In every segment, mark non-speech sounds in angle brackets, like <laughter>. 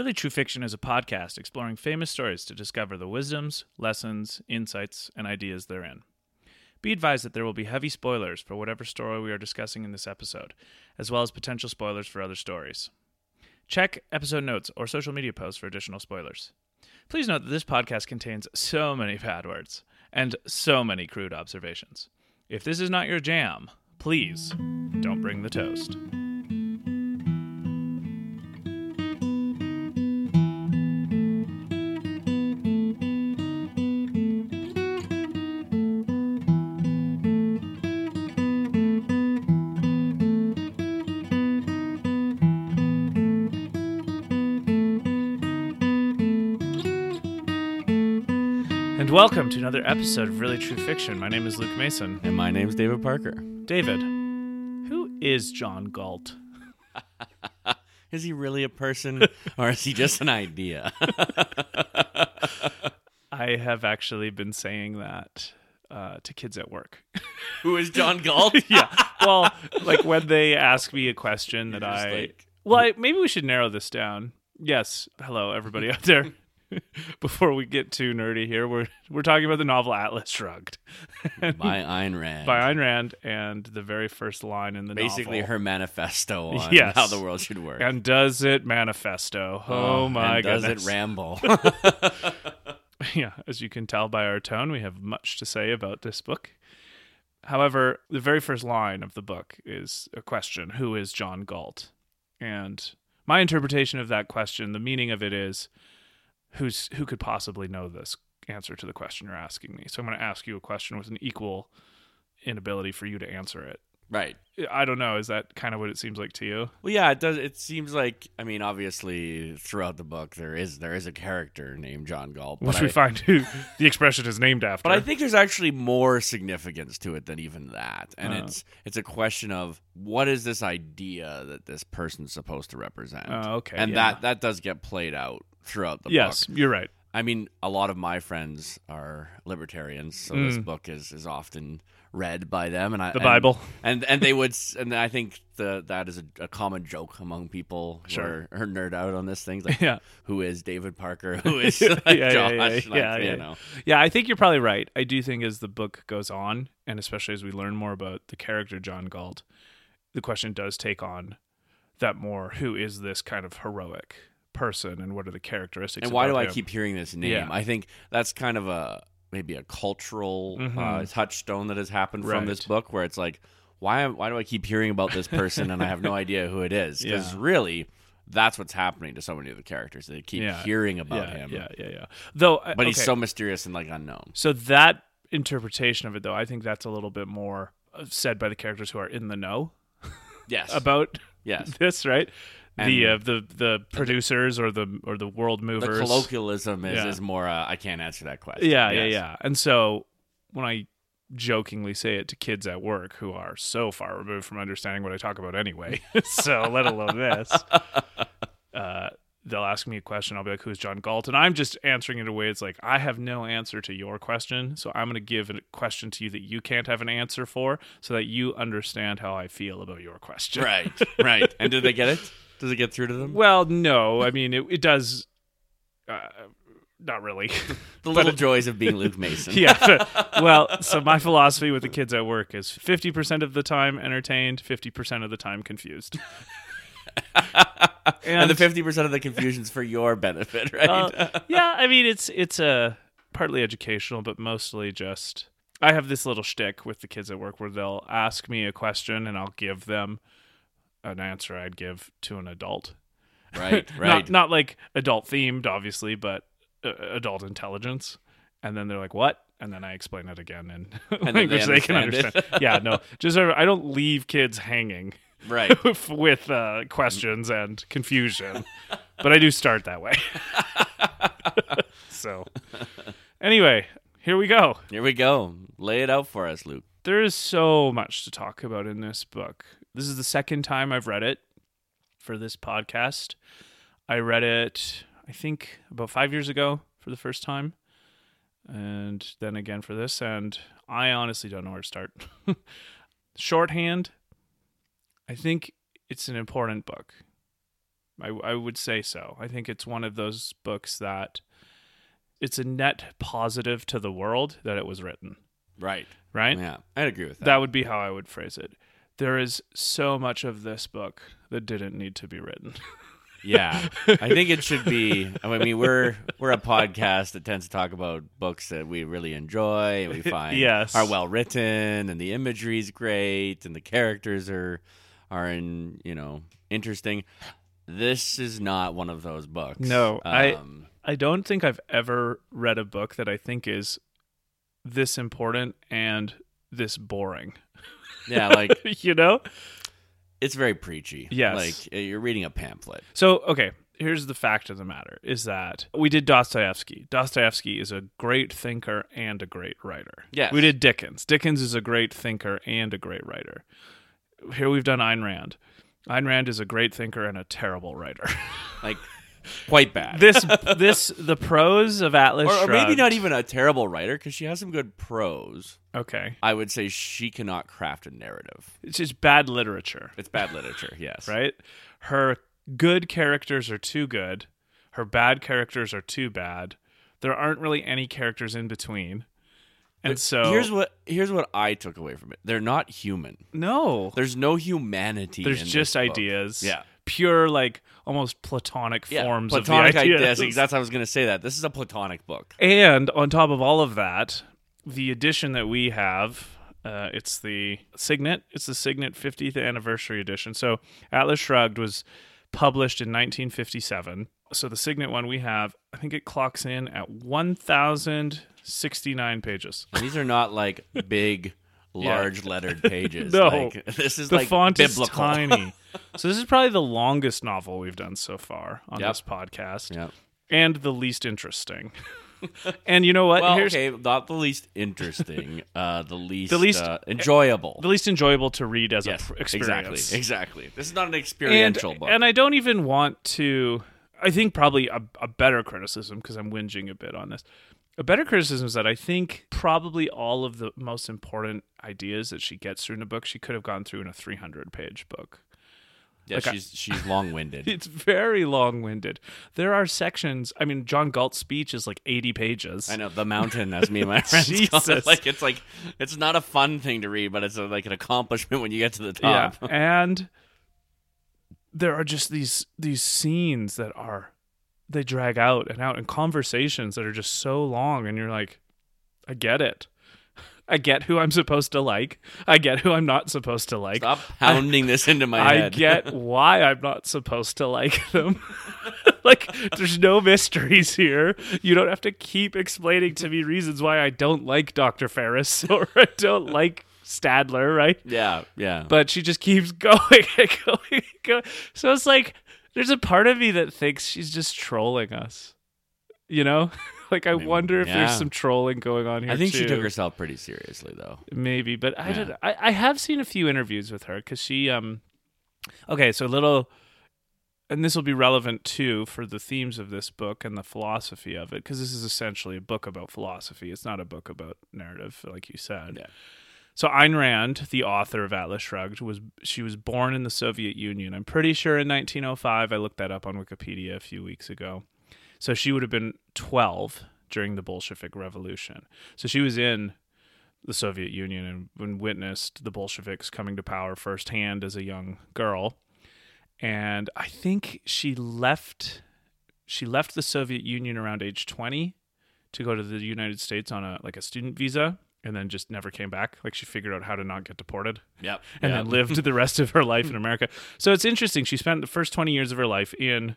Really True Fiction is a podcast exploring famous stories to discover the wisdoms, lessons, insights, and ideas therein. Be advised that there will be heavy spoilers for whatever story we are discussing in this episode, as well as potential spoilers for other stories. Check episode notes or social media posts for additional spoilers. Please note that this podcast contains so many bad words and so many crude observations. If this is not your jam, please don't bring the toast. And welcome to another episode of Really True Fiction. My name is Luke Mason. And my name's David Parker. David, who is John Galt? <laughs> Is he really a person or is he just an idea? <laughs> I have actually been saying that uh, to kids at work. <laughs> Who is John Galt? yeah. Well, like when they ask me a question that You're just I. like- well, I, maybe we should narrow this down. Yes. Hello, everybody out there. <laughs> Before we get too nerdy here, we're we're talking about the novel Atlas Shrugged <laughs> By Ayn Rand. by Ayn Rand, and the very first line in the Basically, novel. her manifesto on <laughs> Yes. how the world should work. And does it manifesto? Oh, oh my god! does goodness! it ramble? yeah, as you can tell by our tone, we have much to say about this book. However, the very first line of the book is a question Who is John Galt? And my interpretation of that question, the meaning of it is who's who could possibly know this answer to the question you're asking me? So I'm going to ask you a question with an equal inability for you to answer it. right. I don't know. Is that kind of what it seems like to you? Well, yeah, it does. It seems like I mean, obviously, throughout the book, there is there is a character named John Galt, Which we I, find who <laughs> the expression is named after. But I think there's actually more significance to it than even that. And Uh. it's it's a question of what is this idea that this person's supposed to represent? Oh, okay, And yeah. that that does get played out throughout the yes, book. Yes, you're right. I mean, a lot of my friends are libertarians, so this Mm. book is is often read by them and I The Bible. And and they would <laughs> and I think the that is a, a common joke among people who Sure. are, are nerd out on this thing <laughs> like Yeah. who is David Parker? <laughs> Who is Yeah, like, yeah, Josh? yeah, Like, yeah, you know. Yeah, I think you're probably right. I do think as the book goes on, and especially as we learn more about the character John Galt, the question does take on that more who is this kind of heroic person and what are the characteristics And why do about I him? keep hearing this name? Yeah. I think that's kind of a maybe a cultural uh, Mhm. touchstone that has happened from this book, where it's like, why why do I keep hearing about this person and I have no <laughs> idea who it is? Because Yeah. really, that's what's happening to so many of the characters. They keep Yeah. hearing about him, Yeah, yeah, yeah. Though uh, but he's so mysterious and like unknown. so that interpretation of it though, I think that's a little bit more uh, said by the characters who are in the know Yes, <laughs> about yes. <laughs> this, right? The uh, the the producers or the or the world The movers colloquialism is, Yeah. is more. Uh, I can't answer that question. Yeah, yeah, Yes. yeah. And so when I jokingly say it to kids at work who are so far removed from understanding what I talk about anyway, <laughs> so let alone this, <laughs> uh, they'll ask me a question. I'll be like, "Who's John Galt?" And I'm just answering it in a way it's like I have no answer to your question, so I'm going to give a question to you that you can't have an answer for, so that you understand how I feel about your question. Right, right. And did they get it? <laughs> Does it get through to them? Well, no, I mean it, it does. Uh, not really. the <laughs> little joys of being <laughs> Luke Mason. yeah. Well, so my philosophy with the kids at work is 50% of the time entertained, 50% of the time confused. <laughs> and the fifty percent of the confusion's for your benefit, right? uh, yeah, I mean it's it's uh, partly educational, but mostly just I have this little shtick with the kids at work where they'll ask me a question and I'll give them an answer I'd give to an adult. right, <laughs> right. not like adult themed, obviously, but uh, adult intelligence. And then they're like, "What?" And then I explain it again in <laughs> then language they they, can understand yeah, no, just I don't leave kids hanging right. <laughs> with uh, questions and confusion, but I do start that way. so, anyway, here we go. Here we go. Lay it out for us, Luke. There is so much to talk about in this book. This is the second time I've read it for this podcast. I read it, I think, about five years ago for the first time, and then again for this. And I honestly don't know where to start. <laughs> Shorthand, I think it's an important book I, I would say so. I think it's one of those books that it's a net positive to the world that it was written. Right. Right. Yeah, I'd agree with that. That would be how I would phrase it. There is so much of this book that didn't need to be written. <laughs> Yeah, I think it should be. I mean, we're we're a podcast that tends to talk about books that we really enjoy and we <laughs> find Yes. are well written and the imagery is great and the characters are are in you know interesting. This is not one of those books. No, I- Um, I don't think I've ever read a book that I think is this important and this boring. <laughs> yeah, like <laughs> you know? it's very preachy. Yes. like uh, you're reading a pamphlet. So, okay, here's the fact of the matter is that we did Dostoevsky. Dostoevsky is a great thinker and a great writer. Yes. We did Dickens. Dickens is a great thinker and a great writer. Here we've done Ayn Rand. Ayn Rand is a great thinker and a terrible writer. <laughs> Like quite bad. this this the prose of Atlas or, or maybe not even a terrible writer because she has some good prose. Okay. I would say she cannot craft a narrative. It's just bad literature. It's bad literature. Yes. right? Her good characters are too good. Her bad characters are too bad. There aren't really any characters in between. And so here's what here's what I took away from it. They're not human. no, There's no humanity. there's in just ideas. Yeah. Pure like almost platonic Yeah, forms platonic of the ideas. ideas. That's how I was going to say that. This is a platonic book. And on top of all of that, the edition that we have, uh, it's the Signet. It's the Signet 50th anniversary edition. So Atlas Shrugged was published in 1957. So the Signet one we have, I think it clocks in at 1,069 pages. These are not like big, large lettered <laughs> pages. No. Like, <laughs> this is The like font biblical. is tiny. <laughs> so this is probably the longest novel we've done so far on Yep. this podcast, yeah. and the least interesting. and you know what? Well, Here's okay, not the least interesting, uh, the least, The least- uh, enjoyable. the least enjoyable to read as yes, a pr- experience. exactly, exactly. This is not an and, experiential book. and I don't even want to. I think probably a, a better criticism because I'm whinging a bit on this. A better criticism is that I think probably all of the most important ideas that she gets through in a book she could have gone through in a 300 page book. yeah, like I- she's she's long winded. <laughs> It's very long winded. There are sections. I mean, John Galt's speech is like 80 pages. I know the mountain, as me and my <laughs> friends call it. Jesus. Like it's like it's not a fun thing to read, but it's a, like an accomplishment when you get to the top. Yeah, top. <laughs> and there are just these these scenes that are they drag out and out and conversations that are just so long and you're like I get it. <laughs> I get who I'm supposed to like. I get who I'm not supposed to like. Stop <laughs> pounding this into my I head. I get <laughs> why I'm not supposed to like them. like, there's no mysteries here. You don't have to keep explaining to me reasons why I don't like Dr. Ferris or I don't like Stadler, right? yeah, yeah. But she just keeps going and going and going. So it's like, there's a part of me that thinks she's just trolling us. You know? <laughs> like, I mean, wonder if yeah. there's some trolling going on here. I think she took herself pretty seriously, though. Maybe, but I Yeah. don't. I, I have seen a few interviews with her because she um. Okay, so a little, and this will be relevant too for the themes of this book and the philosophy of it because this is essentially a book about philosophy. It's not a book about narrative, like you said. Yeah. So Ayn Rand, the author of Atlas Shrugged, was she was born in the Soviet Union. I'm pretty sure in 1905. I looked that up on Wikipedia a few weeks ago. So she would have been 12 during the Bolshevik Revolution. So she was in the Soviet Union and, and witnessed the Bolsheviks coming to power firsthand as a young girl. And I think she left she left the Soviet Union around age 20 to go to the United States on a like a student visa and then just never came back. Like she figured out how to not get deported Yep. <laughs> and yep. then lived the rest of her life in <laughs> America. So it's interesting. She spent the first 20 years of her life in,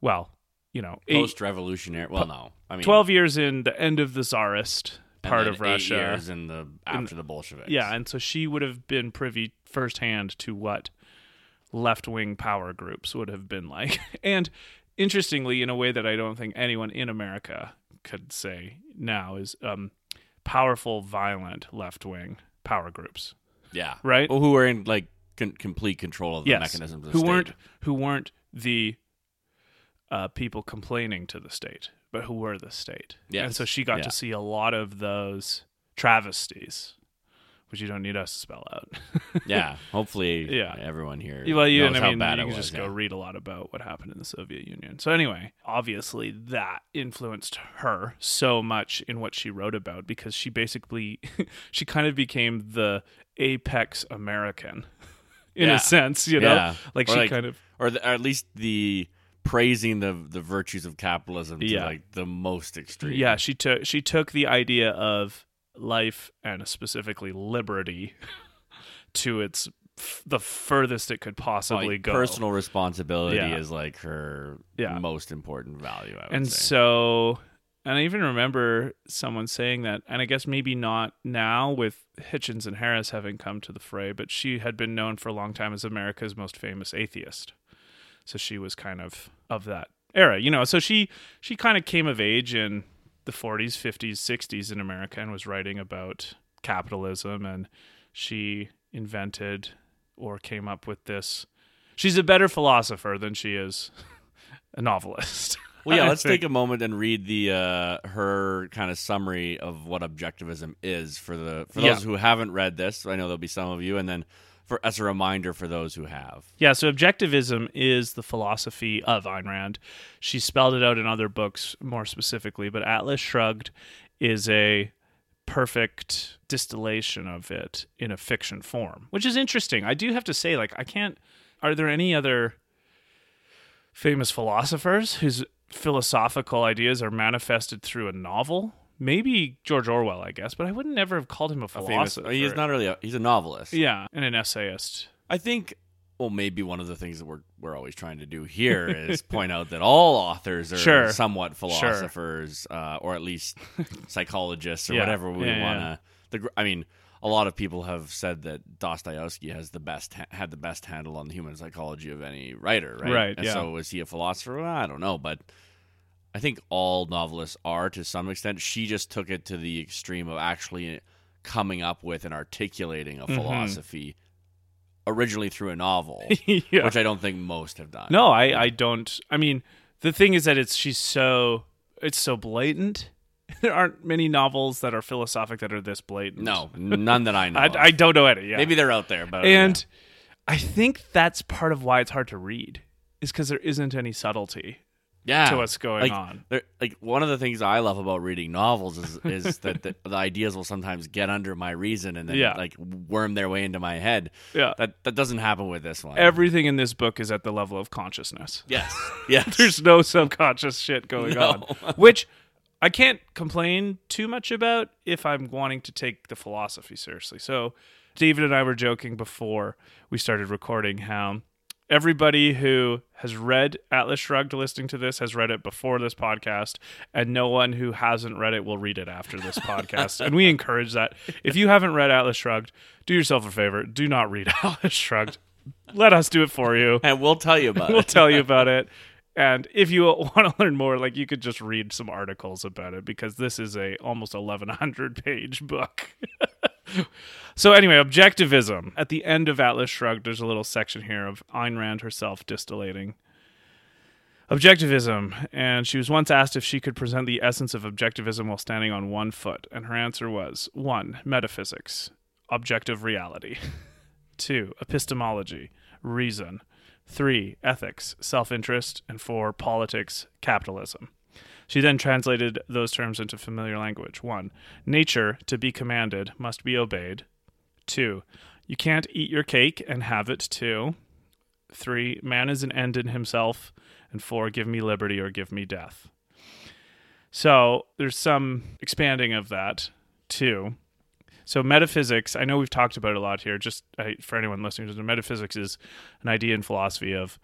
well, you know, post-revolutionary. Well, no, I mean 12 years in the end of the Tsarist and part of eight Russia. years in the after the Bolsheviks. Yeah, and so she would have been privy firsthand to what left wing power groups would have been like. <laughs> And interestingly, in a way that I don't think anyone in America could say now, is um, powerful, violent left wing power groups. yeah, Right? Well, who were in like con- complete control of the yes, mechanisms of who state. weren't who weren't the uh, people complaining to the state, but who were the state. Yeah. And so she got yeah. to see a lot of those travesties which you don't need us to spell out. <laughs> yeah, hopefully, Yeah. everyone here well, you knows and I how mean, bad you it was. just yeah. go read a lot about what happened in the Soviet Union. So anyway, obviously that influenced her so much in what she wrote about because she basically <laughs> she kind of became the apex American <laughs> in Yeah. a sense, you know, Yeah. like Or she like- kind of or, the, or at least the praising the the virtues of capitalism to Yeah. like the most extreme. yeah she took she took the idea of life and specifically liberty <laughs> to its f- the furthest it could possibly like, go personal responsibility Yeah. is like her Yeah. most important value. I would and say. so and i even remember someone saying that and i guess maybe not now with hitchens and harris having come to the fray but she had been known for a long time as america's most famous atheist so she was kind of of that era you know so she she kind of came of age in the 40s 50s 60s in america and was writing about capitalism and she invented or came up with this she's a better philosopher than she is <laughs> a novelist <laughs> Well, yeah, let's take a moment and read the uh, her kind of summary of what objectivism is for the for Yeah. those who haven't read this. I know there'll be some of you, and then for as a reminder for those who have. Yeah, so objectivism is the philosophy of Ayn Rand. She spelled it out in other books more specifically, but Atlas Shrugged is a perfect distillation of it in a fiction form, which is interesting. I do have to say, like, I can't. Are there any other famous philosophers whose philosophical ideas are manifested through a novel? Maybe George Orwell, I guess, but I would never have called him a A famous, philosopher. he's not really a, he's a novelist. Yeah, and an essayist. I think. Well, maybe one of the things that we're we're always trying to do here is <laughs> point out that all authors are Sure. somewhat philosophers, uh, or at least <laughs> psychologists, or Yeah. whatever we Yeah, yeah. want to. Gr- I mean, a lot of people have said that Dostoevsky has the best ha- had the best handle on the human psychology of any writer, right? Right, And yeah. so, is he a philosopher? Well, I don't know, but I think all novelists are to some extent. She just took it to the extreme of actually coming up with and articulating Mm-hmm. a philosophy originally through a novel, <laughs> yeah. which I don't think most have done. No, I, I don't. I mean, the thing is that it's she's so it's so blatant. <laughs> There aren't many novels that are philosophic that are this blatant. no, none that I <laughs> know. I, of. I don't know any. Yeah. Maybe they're out there, but and I think that's part of why it's hard to read is because there isn't any subtlety yeah, to what's going like, on. like one of the things I love about reading novels is is <laughs> that the, the ideas will sometimes get under my reason and then Yeah. like worm their way into my head. Yeah. That that doesn't happen with this one. Everything in this book is at the level of consciousness. yes, <laughs> yes. There's no subconscious shit going No. on, which I can't complain too much about if I'm wanting to take the philosophy seriously. So, David and I were joking before we started recording how everybody who has read Atlas Shrugged listening to this has read it before this podcast, and no one who hasn't read it will read it after this <laughs> podcast. And we encourage that. If you haven't read Atlas Shrugged, do yourself a favor. Do not read <laughs> Atlas Shrugged. Let us do it for you and we'll tell you about <laughs> we'll it. tell you about it. And if you want to learn more, like you could just read some articles about it because this is a almost 1100 page book. <laughs> so anyway, objectivism. At the end of Atlas Shrugged, there's a little section here of Ayn Rand herself distillating objectivism. And she was once asked if she could present the essence of objectivism while standing on one foot, and her answer was one, metaphysics, objective reality. <laughs> Two, epistemology, reason. Three, ethics, self interest. And four, politics, capitalism. She then translated those terms into familiar language. One, nature, to be commanded, must be obeyed. Two, you can't eat your cake and have it too. Three, man is an end in himself. And four, give me liberty or give me death. So there's some expanding of that too. So metaphysics, I know we've talked about it a lot here. Just for anyone listening to metaphysics is an idea in philosophy of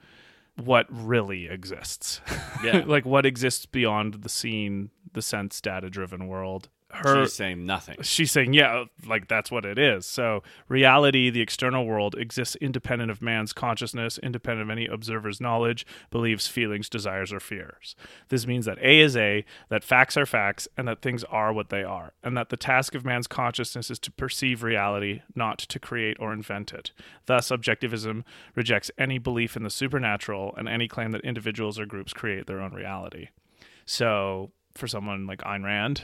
what really exists. Yeah. <laughs> like what exists beyond the scene, the sense data driven world. Her She's saying nothing. she's saying, yeah, like that's what it is. So, reality, the external world, exists independent of man's consciousness, independent of any observer's knowledge, beliefs, feelings, desires, or fears. This means that A is A, that facts are facts, and that things are what they are, and that the task of man's consciousness is to perceive reality, not to create or invent it. Thus, objectivism rejects any belief in the supernatural and any claim that individuals or groups create their own reality. So, for someone like Ayn Rand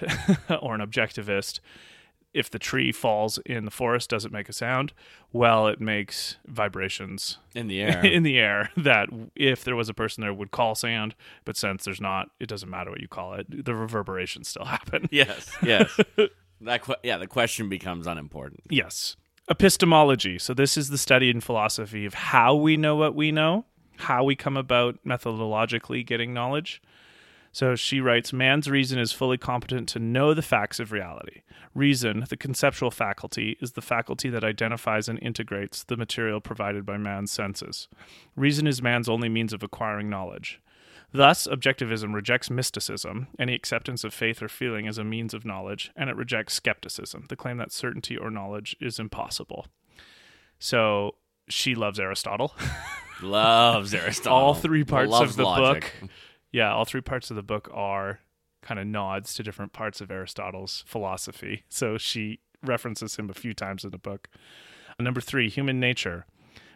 <laughs> or an objectivist, if the tree falls in the forest, does it make a sound? Well, it makes vibrations in the <laughs> air. in the air that if there was a person there would call sound, but since there's not, it doesn't matter what you call it. The reverberations still <laughs> happen. yes, yes. that que- yeah, the question becomes unimportant. Yes. Epistemology. So, this is the study in philosophy of how we know what we know, how we come about methodologically getting knowledge. So, she writes Man's reason is fully competent to know the facts of reality. Reason, the conceptual faculty, is the faculty that identifies and integrates the material provided by man's senses. Reason is man's only means of acquiring knowledge. Thus, objectivism rejects mysticism, any acceptance of faith or feeling as a means of knowledge, and it rejects skepticism, the claim that certainty or knowledge is impossible. So she loves Aristotle. <laughs> Loves Aristotle. all three parts Loves of the logic. book. Yeah, all three parts of the book are kind of nods to different parts of Aristotle's philosophy. <laughs> So she references him a few times in the book. Number three, human nature.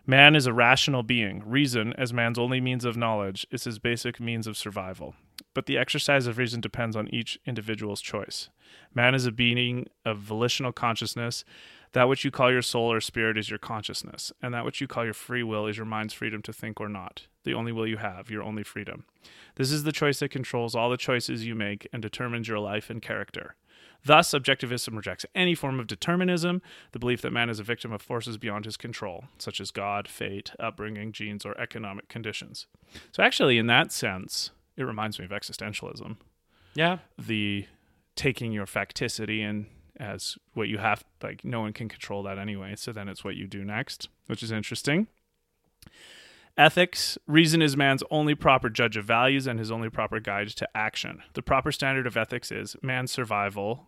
Man is a rational being. Reason, as man's only means of knowledge, is his basic means of survival. But the exercise of reason depends on each individual's choice. Man is a being of volitional consciousness. That which you call your soul or spirit is your consciousness, and that which you call your free will is your mind's freedom to think or not. The only will you have, your only freedom. This is the choice that controls all the choices you make and determines your life and character. Thus, objectivism rejects any form of determinism, the belief that man is a victim of forces beyond his control, such as God, fate, upbringing, genes, or economic conditions. So, actually, in that sense, it reminds me of existentialism. Yeah. The taking your facticity and as what you have, like, no one can control that anyway. So then it's what you do next, which is interesting. Ethics. Reason is man's only proper judge of values and his only proper guide to action. The proper standard of ethics is man's survival,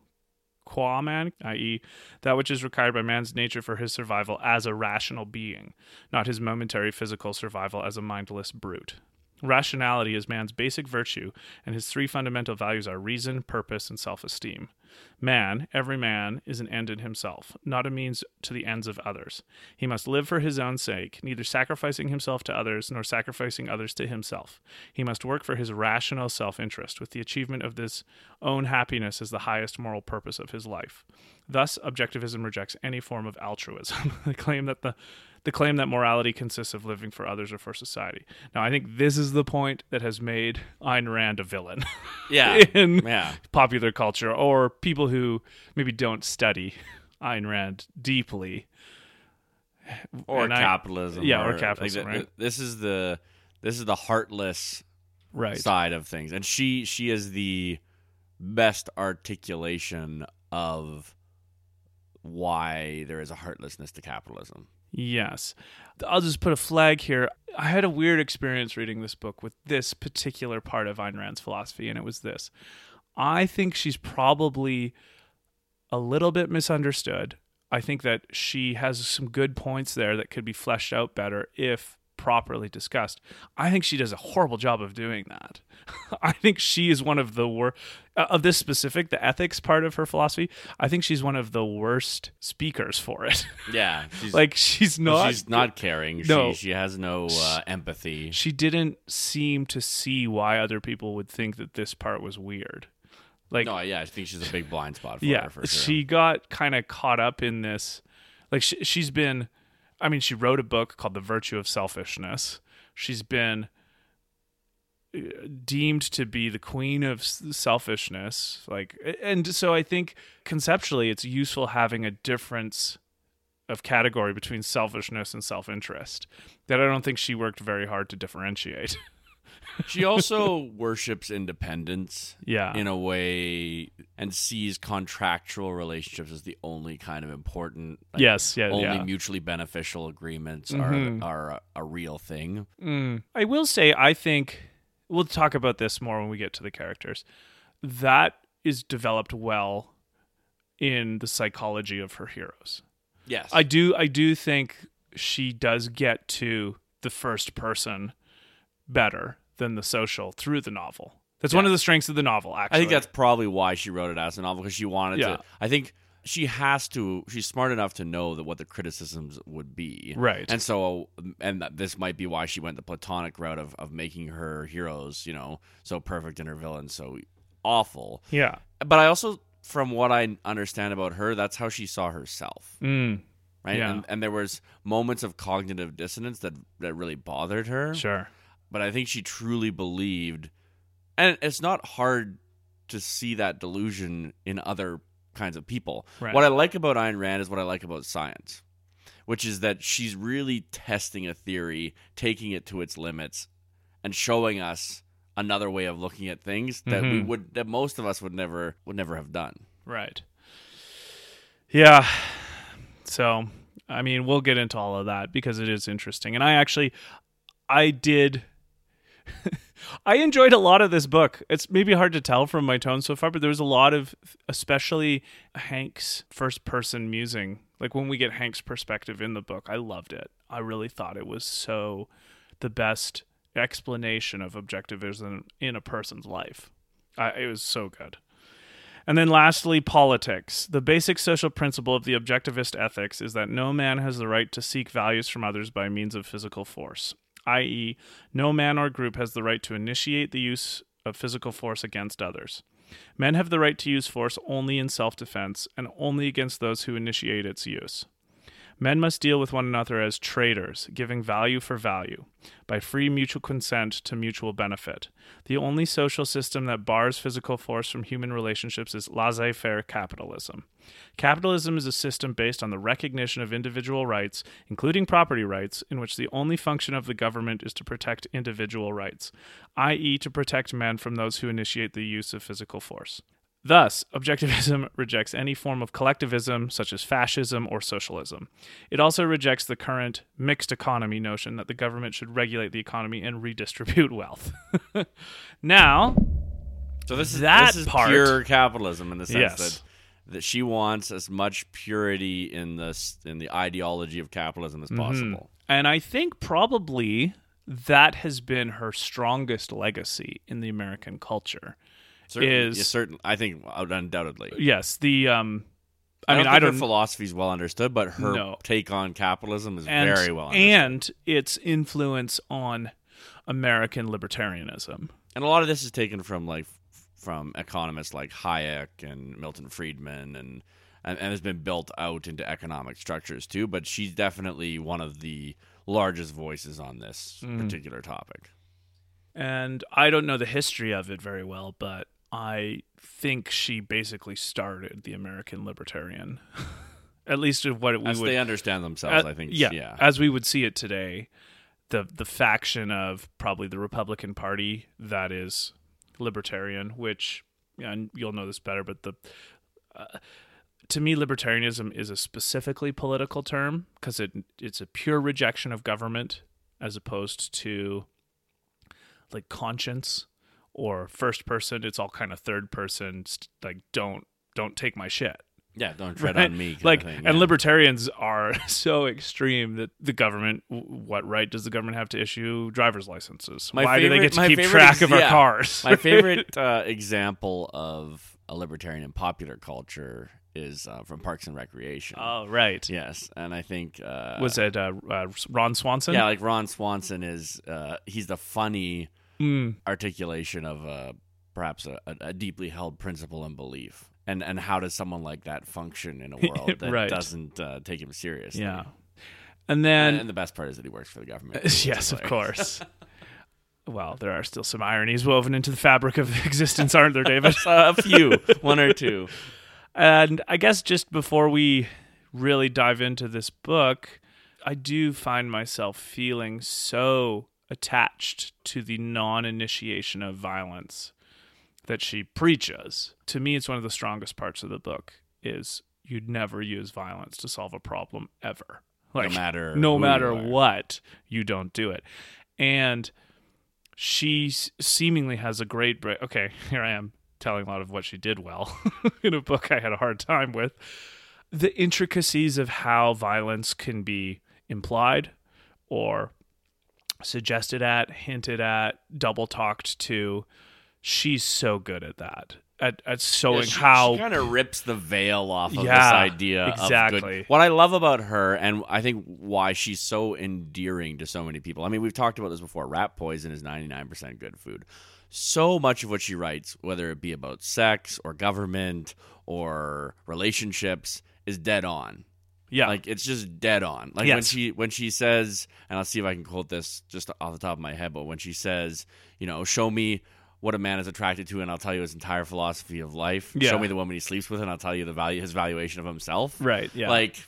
qua man, i.e., that which is required by man's nature for his survival as a rational being, not his momentary physical survival as a mindless brute. Rationality is man's basic virtue, and his three fundamental values are reason, purpose, and self esteem. Man, every man, is an end in himself, not a means to the ends of others. He must live for his own sake, neither sacrificing himself to others nor sacrificing others to himself. He must work for his rational self interest, with the achievement of this own happiness as the highest moral purpose of his life. Thus, objectivism rejects any form of altruism. <laughs> the claim that the the claim that morality consists of living for others or for society. Now, I think this is the point that has made Ayn Rand a villain <laughs> Yeah. in yeah. popular culture, or people who maybe don't study Ayn Rand deeply. Or And I- capitalism. yeah, or like, capitalism, th- right. This is the this is the heartless Right. side of things, and she she is the best articulation of why there is a heartlessness to capitalism. Yes. I'll just put a flag here. I had a weird experience reading this book with this particular part of Ayn Rand's philosophy, and it was this. I think she's probably a little bit misunderstood. I think that she has some good points there that could be fleshed out better if properly discussed. I think she does a horrible job of doing that. <laughs> I think she is one of the worst of this specific, the ethics part of her philosophy. I think she's one of the worst speakers for it. <laughs> Yeah, she's like she's not she's not caring. No. She she has no uh, empathy. she didn't seem to see why other people would think that this part was weird. Like No, yeah, I think she's a big blind spot for yeah, her for sure. she got kind of caught up in this. Like she, she's been, I mean, she wrote a book called The Virtue of Selfishness. She's been uh, deemed to be the queen of selfishness. Like, and so I think conceptually, it's useful having a difference of category between selfishness and self-interest that I don't think she worked very hard to differentiate. <laughs> she also worships independence yeah. in a way and sees contractual relationships as the only kind of important like, yes. Yeah. only yeah. mutually beneficial agreements Mhm. are are a, a real thing. Mm. I will say, I think we'll talk about this more when we get to the characters. That is developed well in the psychology of her heroes. Yes. I do, I do think she does get to the first person better than the social through the novel. That's one of the strengths of the novel. Actually, I think that's probably why she wrote it as a novel because she wanted Yeah. to. I think she has to. She's smart enough to know that what the criticisms would be, right. and so and this might be why she went the platonic route of of making her heroes, you know, so perfect and her villains so awful. yeah, But I also from what I understand about her, that's how she saw herself. Mm, Right. Yeah. And, and there was moments of cognitive dissonance that, that really bothered her. sure. But I think she truly believed, and it's not hard to see that delusion in other kinds of people. Right. What I like about Ayn Rand is what I like about science, which is that she's really testing a theory, taking it to its limits, and showing us another way of looking at things that we Mhm. would that most of us would never would never have done. Right. Yeah. So, I mean, we'll get into all of that because it is interesting. And I actually I did I enjoyed a lot of this book. It's maybe hard to tell from my tone so far, but there was a lot of especially Hank's first person musing. Like when we get Hank's perspective in the book, I loved it. I really thought it was so the best explanation of objectivism in a person's life. I, it was so good. And then lastly, politics. The basic social principle of the objectivist ethics is that no man has the right to seek values from others by means of physical force, i.e., no man or group has the right to initiate the use of physical force against others. Men have the right to use force only in self defense and only against those who initiate its use. Men must deal with one another as traders, giving value for value, by free mutual consent to mutual benefit. The only social system that bars physical force from human relationships is laissez faire capitalism. Capitalism is a system based on the recognition of individual rights, including property rights, in which the only function of the government is to protect individual rights, i.e., to protect men from those who initiate the use of physical force. Thus, objectivism <laughs> rejects any form of collectivism, such as fascism or socialism. It also rejects the current mixed economy notion that the government should regulate the economy and redistribute wealth. <laughs> now, So this is That this is part- pure capitalism in the sense Yes. that that she wants as much purity in this in the ideology of capitalism Mm-hmm. as possible. and I think probably that has been her strongest legacy in the American culture. Certainly, Is- yeah, certain I think undoubtedly. Yes, the um I, I, mean I don't her philosophy is well understood, but her No. take on capitalism is and, very well understood. and its influence on American libertarianism. and a lot of this is taken from like from economists like Hayek and Milton Friedman and, and and has been built out into economic structures too. But she's definitely one of the largest voices on this Mm. particular topic. And I don't know the history of it very well, but I think she basically started the American libertarian. <laughs> At least of what we As would they understand themselves, Uh, I think. yeah, yeah. as we would see it today, the the faction of probably the Republican Party that is libertarian, which and you'll know this better, but the uh, to me, libertarianism is a specifically political term because it it's a pure rejection of government as opposed to like conscience or first person. It's all kind of third person. st- Like don't don't take my shit yeah, don't tread right? on me. like thing, and libertarians are <laughs> so extreme that the government what right does the government have to issue driver's licenses My why do they get to keep favorite track of our yeah. cars My favorite <laughs> uh, example of a libertarian in popular culture is uh, from Parks and Recreation. oh right yes, and I think uh, was it uh, uh, ron swanson yeah, like Ron Swanson is uh, he's the funny Mm, articulation of uh, perhaps a, a, a deeply held principle and belief. And and how does someone like that function in a <laughs> world that Right. doesn't uh, take him seriously? yeah and And, then and the best part is that he works for the government. <laughs> yes of course <laughs> well there are still some ironies woven into the fabric of existence aren't there david a few, one or two. And I guess just before we really dive into this book, I do find myself feeling so attached to the non initiation of violence that she preaches. To me, it's one of the strongest parts of the book is you'd never use violence to solve a problem ever. Like matter no who you matter what, you don't do it. And she seemingly has a great break. Okay, here I am telling a lot of what she did well <laughs> in a book I had a hard time with. The intricacies of how violence can be implied or suggested at, hinted at, double talked to. She's so good at that. At, at showing how she, how kind of rips the veil off of Yeah, this idea of exactly. good. What I love about her, and I think why she's so endearing to so many people. I mean, we've talked about this before. Rat poison is ninety nine percent good food. So much of what she writes, whether it be about sex or government or relationships is dead on. Yeah. Like it's just dead on. Like when Yes. she when she says, and I'll see if I can quote this just off the top of my head, but when she says, you know, show me what a man is attracted to, and I'll tell you his entire philosophy of life. Yeah. Show me the woman he sleeps with, and I'll tell you the value his valuation of himself. right. Yeah. Like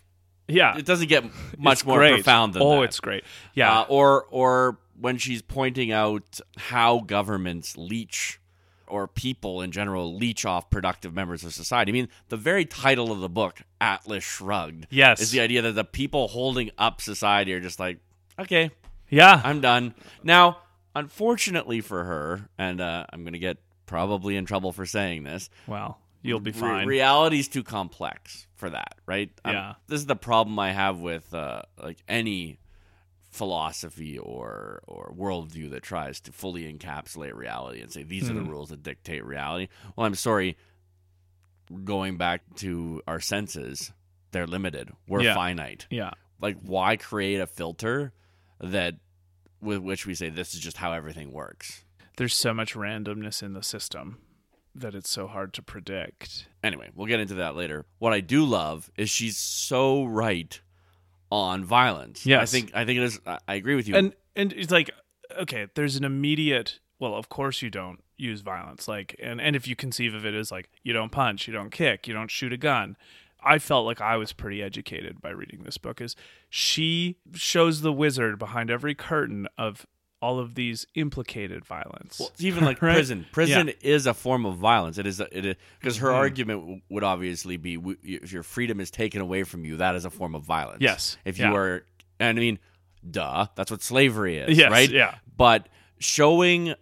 yeah. it doesn't get much It's more great. profound than that. oh, it's great. Yeah. Uh, or or when she's pointing out how governments leech or people in general leech off productive members of society. I mean, the very title of the book, Atlas Shrugged, yes. is the idea that the people holding up society are just like, okay, yeah. I'm done. Now, unfortunately for her, and uh, I'm going to get probably in trouble for saying this, well, you'll be Re- fine. reality's too complex for that, right? Um, Yeah. this is the problem I have with uh, like any philosophy or or worldview that tries to fully encapsulate reality and say these are the Mhm. rules that dictate reality. Well, I'm sorry. Going back to our senses, they're limited. We're Yeah. finite. yeah. Like, why create a filter that with which we say this is just how everything works? There's so much randomness in the system that it's so hard to predict. Anyway, we'll get into that later. What I do love is she's so right on violence. Yes. I think I think it is. I I agree with you. And and it's like okay, there's an immediate well, of course you don't use violence. Like and and if you conceive of it as like you don't punch, you don't kick, you don't shoot a gun. I felt like I was pretty educated by reading this book is she shows the wizard behind every curtain of all of these implicated violence. Well, even <laughs> like Right? prison. Prison is a form of violence. It is. It because her Mhm. argument w- would obviously be w- if your freedom is taken away from you, that is a form of violence. Yes. If Yeah. you are, and I mean, duh, that's what slavery is, yes, right? Yeah. But showing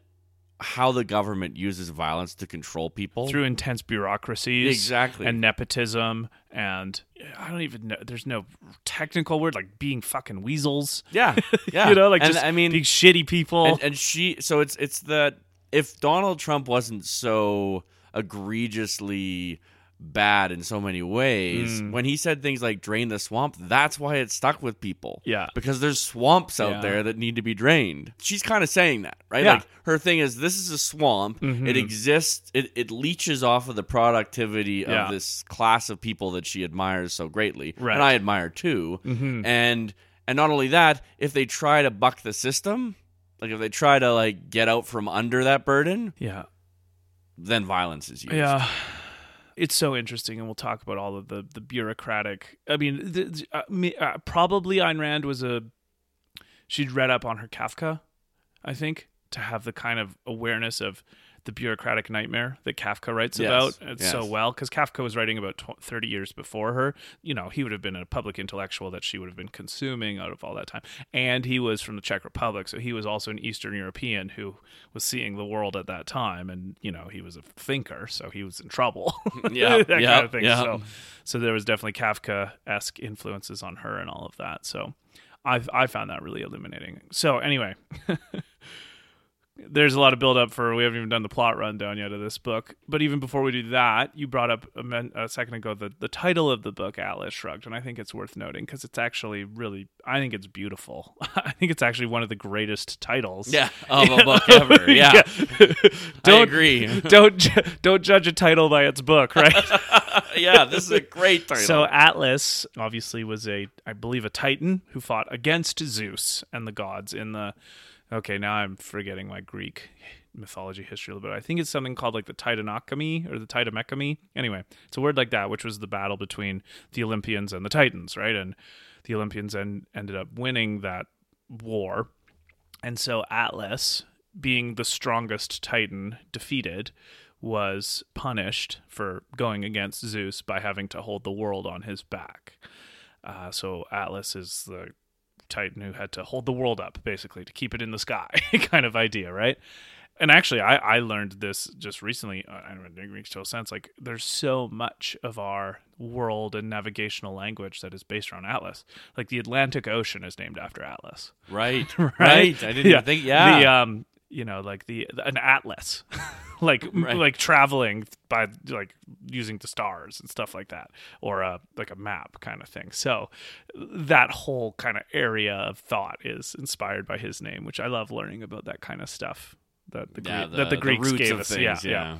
how the government uses violence to control people Through intense bureaucracies. exactly and nepotism and I don't even know there's no technical word like being fucking weasels. yeah, <laughs> yeah. You know, like and, just I mean, being shitty people. and, and she so it's it's that if Donald Trump wasn't so egregiously bad in so many ways Mm. when he said things like drain the swamp that's why it stuck with people yeah. because there's swamps out Yeah. there that need to be drained she's kind of saying that right Yeah. like her thing is this is a swamp Mhm. it exists it, it leeches off of the productivity Yeah. of this class of people that she admires so greatly Right. and i admire too Mhm. and and not only that if they try to buck the system like if they try to like get out from under that burden Yeah. then violence is used Yeah. It's so interesting, and we'll talk about all of the the bureaucratic. I mean, the, the- uh, me, uh, probably Ayn Rand was a she'd read up on her Kafka, I think, to have the kind of awareness of the bureaucratic nightmare that Kafka writes Yes, about it's so well because Kafka was writing about tw- 30 years before her. You know, he would have been a public intellectual that she would have been consuming out of all that time. And he was from the Czech Republic, so he was also an Eastern European who was seeing the world at that time. And, you know, he was a thinker, so he was in trouble. <laughs> <laughs> Yeah, that yeah, kind of thing. yeah. So, so there was definitely Kafka esque influences on her and all of that. So I I found that really illuminating. So anyway, <laughs> there's a lot of build up for we haven't even done the plot rundown yet of this book. But even before we do that, you brought up a, men, a second ago the the title of the book, Atlas Shrugged, and I think it's worth noting because it's actually really I think it's beautiful. <laughs> I think it's actually one of the greatest titles. yeah <laughs> of a book ever <laughs> yeah, i don't agree don't don't judge a title by its book, right? yeah this is a great title So Atlas obviously was a, I believe, a Titan who fought against Zeus and the gods in the. Okay, now I'm forgetting my Greek mythology history a little bit. I think it's something called like the Titanokami or the Titamekami. Anyway, it's a word like that, which was the battle between the Olympians and the Titans, right? And the Olympians en- ended up winning that war. And so Atlas, being the strongest Titan defeated, was punished for going against Zeus by having to hold the world on his back. Uh, so Atlas is the Titan who had to hold the world up, basically, to keep it in the sky, <laughs> kind of idea, right? And actually, I, I learned this just recently. uh, and it makes total sense. Like, there's so much of our world and navigational language that is based around Atlas. Like, the Atlantic Ocean is named after Atlas. right <laughs> Right? right i didn't Yeah. even think yeah The um, you know, like the an atlas, <laughs> like Right. like traveling by like using the stars and stuff like that, or a like a map kind of thing. So that whole kind of area of thought is inspired by his name, which I love learning about that kind of stuff that the, Yeah, Gre- that the Greeks roots gave us. things, yeah, yeah. yeah.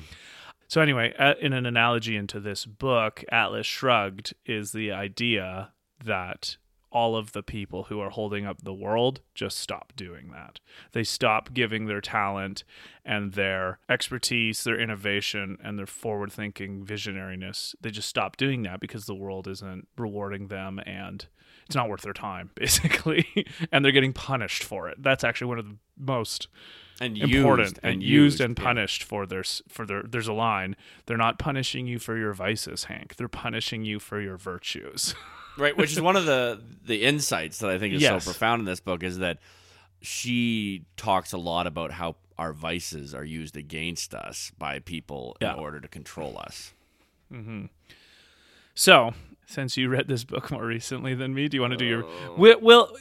So anyway, uh, in an analogy into this book, Atlas Shrugged is the idea that all of the people who are holding up the world just stop doing that. They stop giving their talent and their expertise, their innovation, and their forward thinking visionariness. They just stop doing that because the world isn't rewarding them and it's not worth their time, <laughs> basically. and they're getting punished for it. That's actually one of the most and important used, and, and used and yeah. punished for their for their there's a line they're not punishing you for your vices hank they're punishing you for your virtues <laughs> right which is one of the the insights that i think is Yes. so profound in this book is that she talks a lot about how our vices are used against us by people Yeah. in order to control us mm-hmm. so since you read this book more recently than me do you want to do your oh. well, well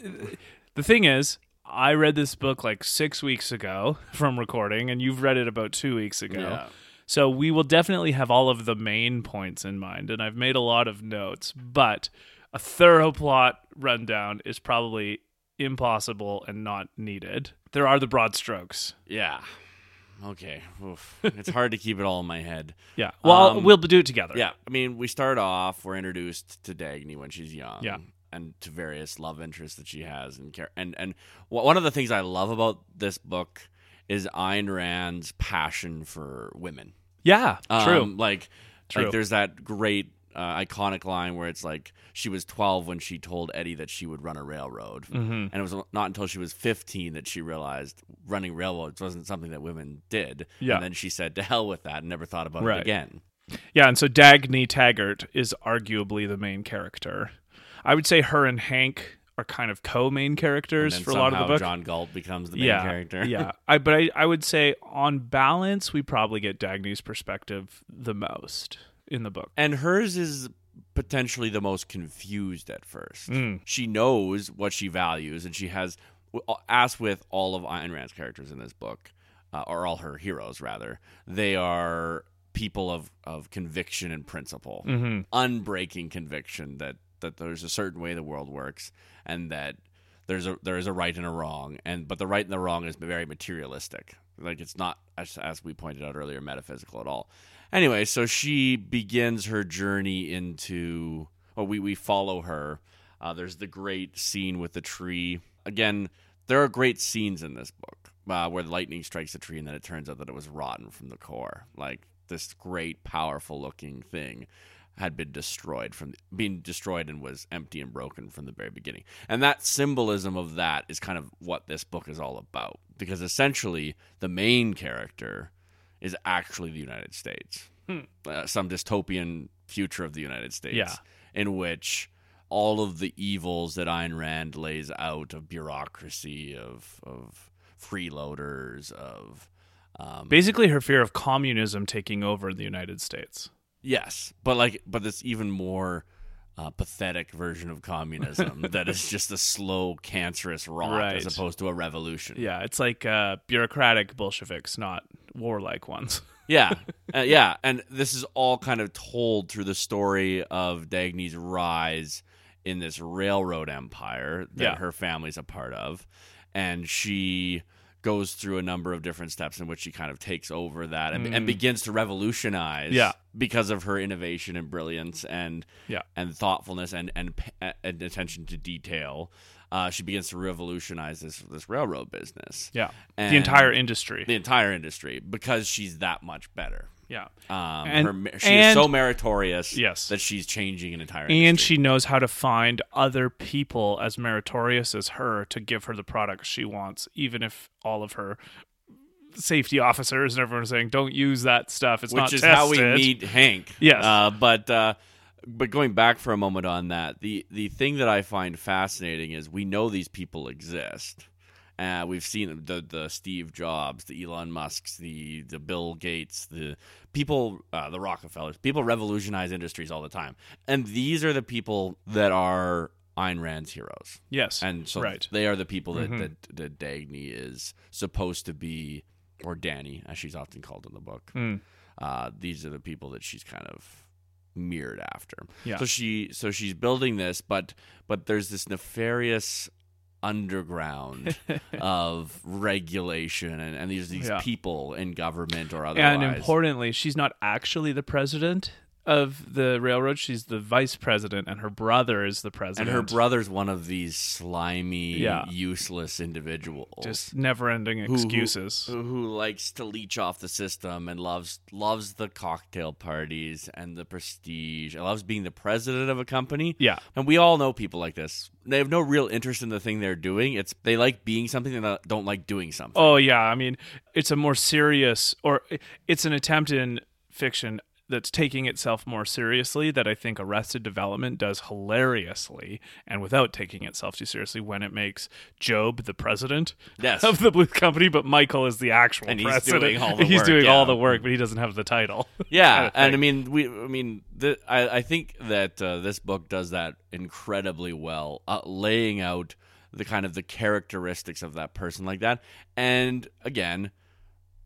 the thing is i read this book like six weeks ago from recording and you've read it about two weeks ago Yeah. So we will definitely have all of the main points in mind, and I've made a lot of notes, but a thorough plot rundown is probably impossible and not needed. There are the broad strokes. yeah okay Oof. it's hard to keep it all in my head <laughs> Yeah. Well, Um, we'll do it together. yeah i mean we start off we're introduced to dagny when she's young Yeah. and to various love interests that she has and care and and one of the things i love about this book is Ayn Rand's passion for women. Yeah. True. Um, like, True. like there's that great uh, iconic line where it's like she was 12 when she told Eddie that she would run a railroad, Mm-hmm. and it was not until she was 15 that she realized running railroads wasn't something that women did. Yeah. and then she said, "To hell with that," and never thought about Right. it again. Yeah, and so Dagny Taggart is arguably the main character. I would say her and Hank are kind of co-main characters for a lot of the book. John Galt becomes the main yeah, character. yeah. <laughs> I but I, I would say on balance we probably get Dagny's perspective the most in the book. and hers is potentially the most confused at first. Mm. She knows what she values, and she has, as with all of Ayn Rand's characters in this book, uh, or all her heroes rather, they are people of of conviction and principle, Mhm. unbreaking conviction that that there's a certain way the world works, and that there's a there is a right and a wrong, and but the right and the wrong is very materialistic. Like it's not as, as we pointed out earlier metaphysical at all. Anyway, so she begins her journey into. Oh, we we follow her. Uh, there's the great scene with the tree. Again, there are great scenes in this book uh, where the lightning strikes the tree, and then it turns out that it was rotten from the core. Like this great, powerful looking thing had been destroyed from being destroyed and was empty and broken from the very beginning. And that symbolism of that is kind of what this book is all about because essentially the main character is actually the United States. Uh, some dystopian future of the United States Yeah. in which all of the evils that Ayn Rand lays out of bureaucracy of of freeloaders of um, Basically her fear of communism taking over the United States. Yes, but like, but this even more uh, pathetic version of communism <laughs> that is just a slow, cancerous rot Right. as opposed to a revolution. Yeah, it's like uh, bureaucratic Bolsheviks, not warlike ones. <laughs> yeah, Uh, yeah, and this is all kind of told through the story of Dagny's rise in this railroad empire that Yeah. her family's a part of, and she goes through a number of different steps in which she kind of takes over that and, and begins to revolutionize Mm. Yeah. because of her innovation and brilliance and Yeah. and thoughtfulness and and, and attention to detail uh, she begins to revolutionize this this railroad business Yeah. And- the entire industry. the entire industry because she's that much better yeah. um, And- her, she and- is so meritorious Yes. that she's changing an entire industry. And industry. she knows how to find other people as meritorious as her to give her the products she wants, even if all of her safety officers and everyone are saying, "Don't use that stuff. It's which not is tested." how we meet Hank. Yes. uh, but uh, but going back for a moment on that, the the thing that I find fascinating is we know these people exist. Uh, we've seen the the Steve Jobs, the Elon Musk's, the the Bill Gates, the people, uh, the Rockefellers. People revolutionize industries all the time, and these are the people that are Ayn Rand's heroes. Yes, And so right. they are the people that, Mhm. that, that Dagny is supposed to be, or Danny, as she's often called in the book. Mm. Uh, these are the people that she's kind of mirrored after. Yeah. So she so she's building this, but but there's this nefarious underground <laughs> of regulation and, and these these Yeah. people in government or otherwise. And importantly, she's not actually the president of the railroad. She's the vice president, and her brother is the president. and her brother's one of these slimy, Yeah. useless individuals. just never-ending who- excuses. Who, who likes to leech off the system and loves loves the cocktail parties and the prestige and loves being the president of a company. yeah, And we all know people like this. They have no real interest in the thing they're doing. It's they like being something and don't like doing something. Oh yeah, I mean, it's a more serious, or it's an attempt in fiction that's taking itself more seriously that I think Arrested Development does hilariously and without taking itself too seriously when it makes GOB the president Yes. of the Bluth Company, but Michael is the actual And he's doing all the he's work, doing yeah. all the work, but he doesn't have the title. <laughs> Yeah, kind of and I mean, we, I mean, the, I, I think that uh, this book does that incredibly well, uh, laying out the kind of the characteristics of that person like that, and again,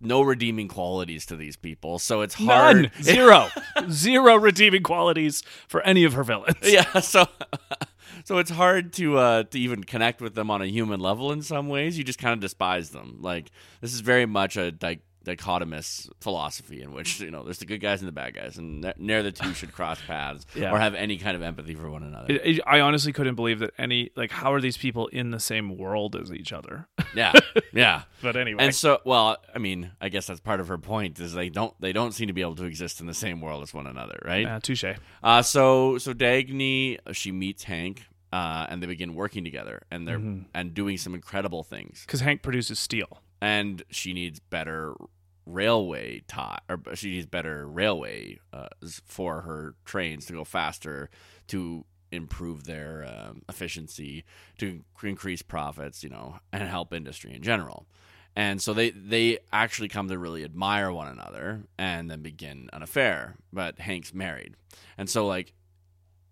no redeeming qualities to these people, so it's hard. None, <laughs> zero, zero redeeming qualities for any of her villains. yeah, <laughs> so <laughs> so it's hard to uh, to even connect with them on a human level. In some ways, you just kind of despise them. Like this is very much a di- dichotomous philosophy in which you know there's the good guys and the bad guys, and ne- ne'er the two should cross <laughs> paths Yeah. or have any kind of empathy for one another. It- it- I honestly couldn't believe that any like how are these people in the same world as each other? yeah, <laughs> yeah. but anyway, And so, well, I mean, I guess that's part of her point is they don't they don't seem to be able to exist in the same world as one another, right? uh, touche. Uh, so so Dagny she meets Hank, uh, and they begin working together, and they're Mm-hmm. and doing some incredible things. Because Hank produces steel. And she needs better railway tie, or she needs better railway uh, for her trains to go faster, to improve their um, efficiency, to increase profits, you know, and help industry in general. And so they they actually come to really admire one another and then begin an affair. But Hank's married, and so like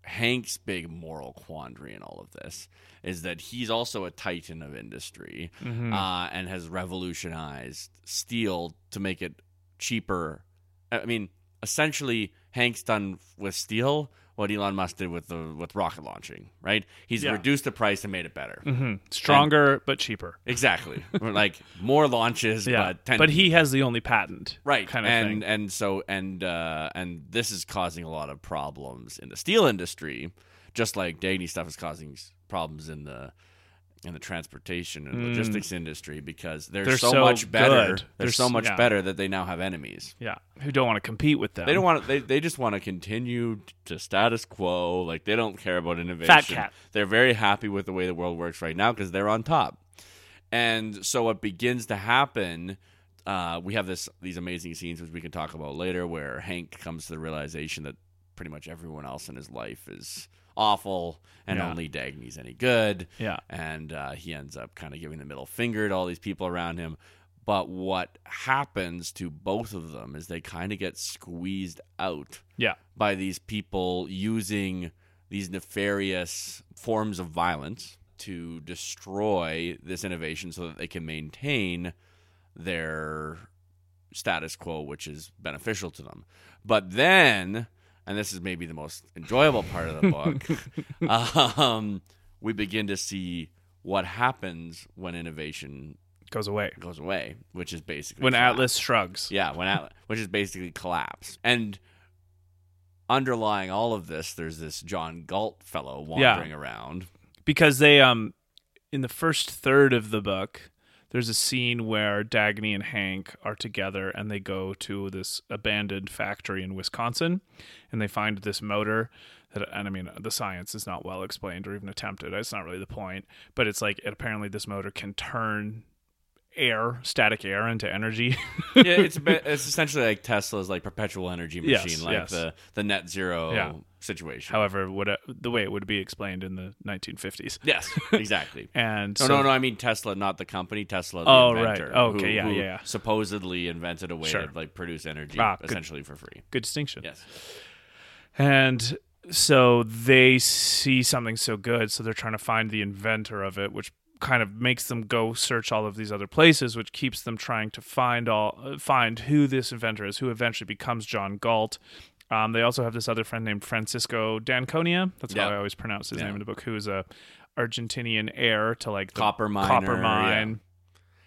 Hank's big moral quandary in all of this is that he's also a titan of industry Mm-hmm. uh, and has revolutionized steel to make it cheaper. I mean, essentially, Hank's done with steel what Elon Musk did with the with rocket launching. Right? He's Yeah. reduced the price and made it better. hmm Stronger but cheaper. Exactly. <laughs> like more launches, Yeah, but 10 but he has the only patent. right kind of and thing. and so and uh and this is causing a lot of problems in the steel industry just like Dagny stuff is causing problems in the in the transportation and logistics industry because they're, Mm. They're so, so much better good. they're, They're so much yeah. better that they now have enemies Yeah, who don't want to compete with them. they don't want to, they, they just want to continue to status quo like they don't care about innovation Fat cat. they're very happy with the way the world works right now because they're on top and so what begins to happen uh, we have this these amazing scenes which we can talk about later where hank comes to the realization that pretty much everyone else in his life is awful and Yeah. only dagny's any good Yeah. and uh, he ends up kind of giving the middle finger to all these people around him but what happens to both of them is they kind of get squeezed out Yeah. by these people using these nefarious forms of violence to destroy this innovation so that they can maintain their status quo, which is beneficial to them. But then, and this is maybe the most enjoyable part of the book, <laughs> um, we begin to see what happens when innovation Goes away. goes away, which is basically When collapse. Atlas shrugs. Yeah, when Atlas, which is basically collapse. And underlying all of this, there's this John Galt fellow wandering around. because they um in the first third of the book there's a scene where Dagny and Hank are together and they go to this abandoned factory in Wisconsin and they find this motor that and I mean the science is not well explained or even attempted. It's not really the point, but it's like apparently this motor can turn air, static air into energy. <laughs> yeah, it's <laughs> bit, it's essentially like Tesla's like perpetual energy Yes, machine, like yes. the the net zero Yeah. situation. However, what the way it would be explained in the 1950s. yes, <laughs> exactly. And No, so, no, no. I mean Tesla, not the company. Tesla, the Oh, right. inventor. Okay, who- yeah, who yeah. Supposedly invented a way Sure. to like produce energy Ah, good. essentially for free. good distinction. Yes. And so they see something so good, so they're trying to find the inventor of it, which kind of makes them go search all of these other places, which keeps them trying to find all uh, find who this inventor is, who eventually becomes John Galt. Um, they also have this other friend named Francisco D'Anconia. That's how I always pronounce his Yeah. name in the book. Who is a Argentinian heir to like the Copper miner, copper yeah. mine.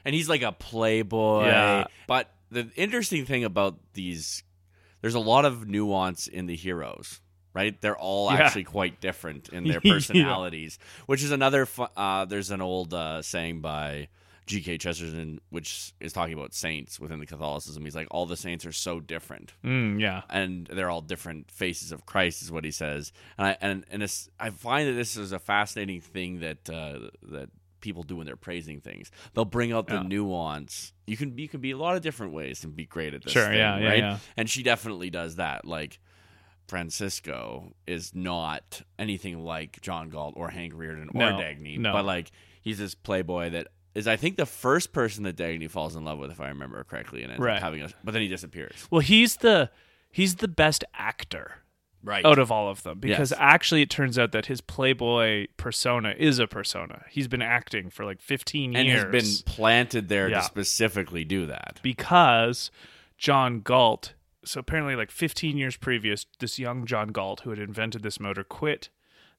and he's like a playboy. Yeah. But the interesting thing about these, there's a lot of nuance in the heroes. Right, they're all Yeah. actually quite different in their <laughs> Yeah. personalities, which is another. Fu- uh, there's an old uh, saying by G.K. Chesterton, which is talking about saints within the Catholicism. He's like, all the saints are so different, Mm, yeah. and they're all different faces of Christ, is what he says. And I and and I find that this is a fascinating thing that uh, that people do when they're praising things. They'll bring out the Yeah. nuance. You can you can be a lot of different ways and be great at this. Sure, thing, yeah, yeah, right? yeah. And she definitely does that. Like Francisco is not anything like John Galt or Hank Rearden or No, Dagny, no. but like he's this playboy that is I think the first person that Dagny falls in love with, if I remember correctly, and ends Right. having a, but then he disappears. Well, he's the he's the best actor Right. out of all of them because Yes. actually it turns out that his playboy persona is a persona. He's been acting for like 15 and years. has been planted there Yeah. to specifically do that. because John Galt. So apparently, like 15 years previous, this young John Galt, who had invented this motor, quit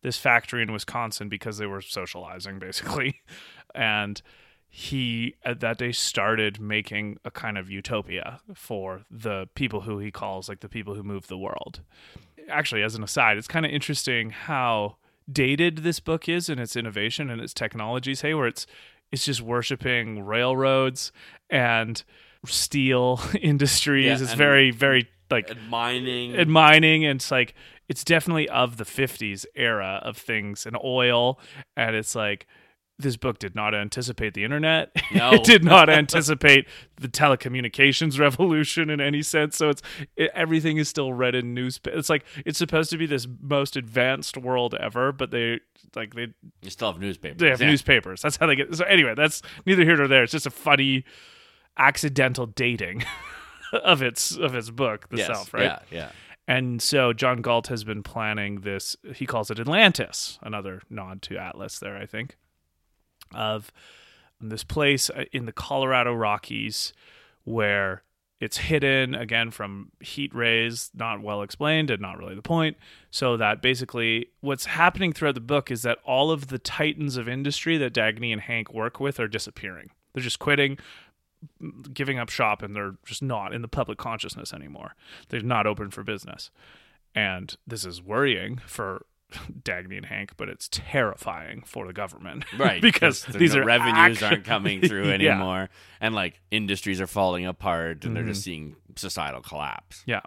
this factory in Wisconsin because they were socializing, <laughs> basically, and he at that day started making a kind of utopia for the people who he calls like the people who move the world. Actually, as an aside, it's kind of interesting how dated this book is in its innovation and its technologies. Hey, where it's it's just worshiping railroads and steel <laughs> industries. Yeah, it's very, very like And mining. and mining and it's like it's definitely of the 50s era of things and oil and it's like this book did not anticipate the internet <laughs> No. it did not anticipate the telecommunications revolution in any sense so it's it, everything is still read in newspaper it's like it's supposed to be this most advanced world ever but they like they you still have newspapers. they have yeah. newspapers that's how they get so anyway that's neither here nor there it's just a funny accidental dating <laughs> of its of its book Yes. Self, right Yeah, yeah. and so John Galt has been planning this. He calls it Atlantis, another nod to Atlas there, I think, of this place uh, in the Colorado Rockies where it's hidden again from heat rays, not well explained and not really the point. So that basically what's happening throughout the book is that all of the titans of industry that Dagny and Hank work with are disappearing. They're just quitting, giving up shop, and they're just not in the public consciousness anymore. They're not open for business. And this is worrying for <laughs> Dagny and Hank, but it's terrifying for the government. <laughs> Right, because the these no- are revenues aren't coming through <laughs> Yeah. anymore, and like industries are falling apart, and they're Mm-hmm. just seeing societal collapse. Yeah.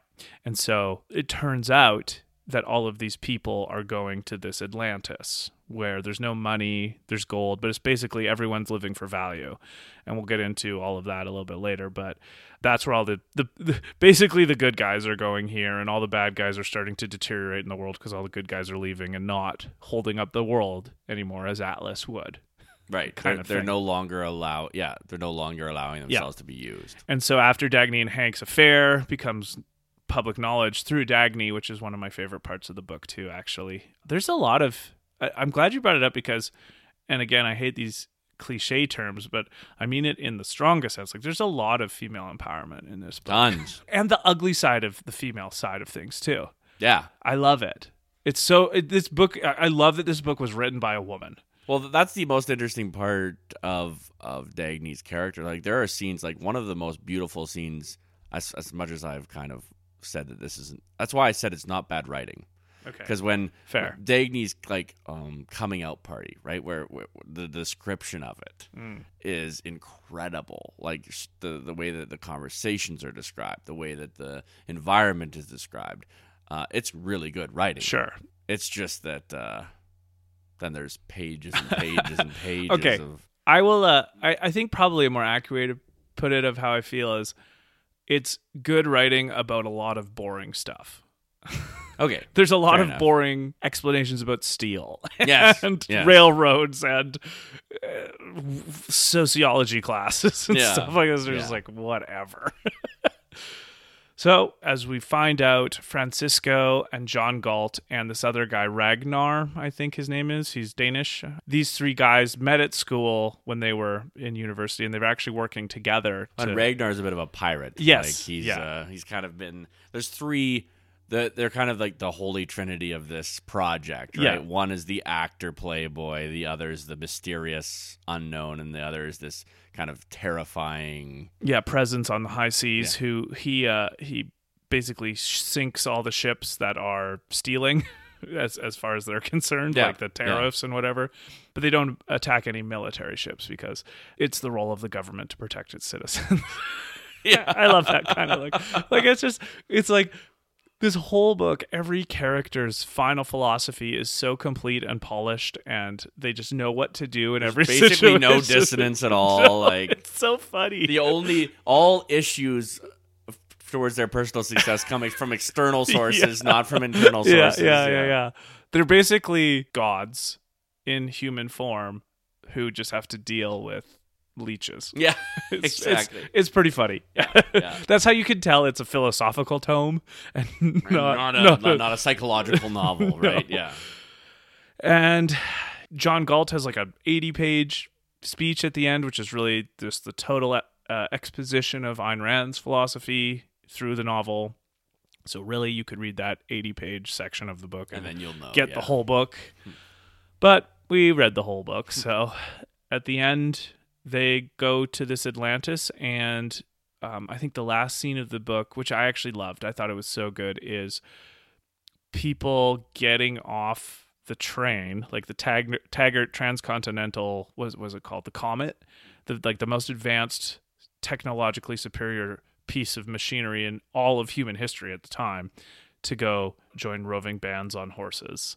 And so it turns out that all of these people are going to this Atlantis where there's no money, there's gold, but it's basically everyone's living for value. And we'll get into all of that a little bit later, but that's where all the, the, the basically the good guys are going here and all the bad guys are starting to deteriorate in the world because all the good guys are leaving and not holding up the world anymore as Atlas would. Right, Kind they're, of they're thing. no longer allow. Yeah, they're no longer allowing Yeah. themselves to be used. And so after Dagny and Hank's affair becomes public knowledge through Dagny, which is one of my favorite parts of the book too. Actually, there's a lot of. I, I'm glad you brought it up because, and again, I hate these cliche terms, but I mean it in the strongest sense. Like, there's a lot of female empowerment in this book, Tons. <laughs> and the ugly side of the female side of things too. yeah. I love it. It's so it, this book. I love that this book was written by a woman. Well, that's the most interesting part of of Dagny's character. Like there are scenes, like one of the most beautiful scenes. As as much as I've kind of said that this isn't. That's why I said it's not bad writing. Okay, Because when Fair. Dagny's like um, coming out party, right, where, where the description of it is Mm. incredible. Like the the way that the conversations are described, the way that the environment is described, uh, it's really good writing. sure. It's just that uh, then there's pages and pages and <laughs> pages Okay. of I will. Uh, I I think probably a more accurate put it of how I feel is it's good writing about a lot of boring stuff. <laughs> okay. There's a lot of enough. boring explanations about steel <laughs> Yes, and yes. railroads and uh, sociology classes and Yeah, stuff like this. They're just like whatever. <laughs> so as we find out, Francisco and John Galt and this other guy Ragnar, I think his name is. He's Danish. These three guys met at school when they were in university, and they were actually working together. And to- Ragnar's a bit of a pirate. Yes, like he's yeah. uh, he's kind of been. There's three. The, they're kind of like the holy trinity of this project, right? Yeah. One is the actor playboy, the other is the mysterious unknown, and the other is this kind of terrifying. yeah presence on the high seas who he uh he basically sinks all the ships that are stealing <laughs> as as far as they're concerned Yeah, like the yeah. tariffs and whatever but they don't attack any military ships because it's the role of the government to protect its citizens <laughs> Yeah. i love that kind of like like it's just it's like this whole book every character's final philosophy is so complete and polished and they just know what to do in every <laughs> Basically, no situation. dissonance at <laughs> all. Like it's so funny the only all issues towards their personal success coming from external <laughs> sources, not from internal yeah, sources. yeah, yeah, yeah. They're basically gods in human form who just have to deal with leeches. Yeah, <laughs> It's, exactly. It's, it's pretty funny. <laughs> yeah. That's how you can tell it's a philosophical tome <laughs> and not, not, a, not a- not a psychological novel, right? Yeah. And John Galt has like a 80 page speech at the end, which is really just the total uh, exposition of Ayn Rand's philosophy through the novel. So really, you could read that 80 page section of the book And then you'll know. get yeah. the whole book. But we read the whole book. So at the end, they go to this Atlantis, and um, I think the last scene of the book, which I actually loved, I thought it was so good, is people getting off the train, like the Tag- Taggart Transcontinental, was was it called? The Comet, the like the most advanced, technologically superior piece of machinery in all of human history at the time, to go join roving bands on horses,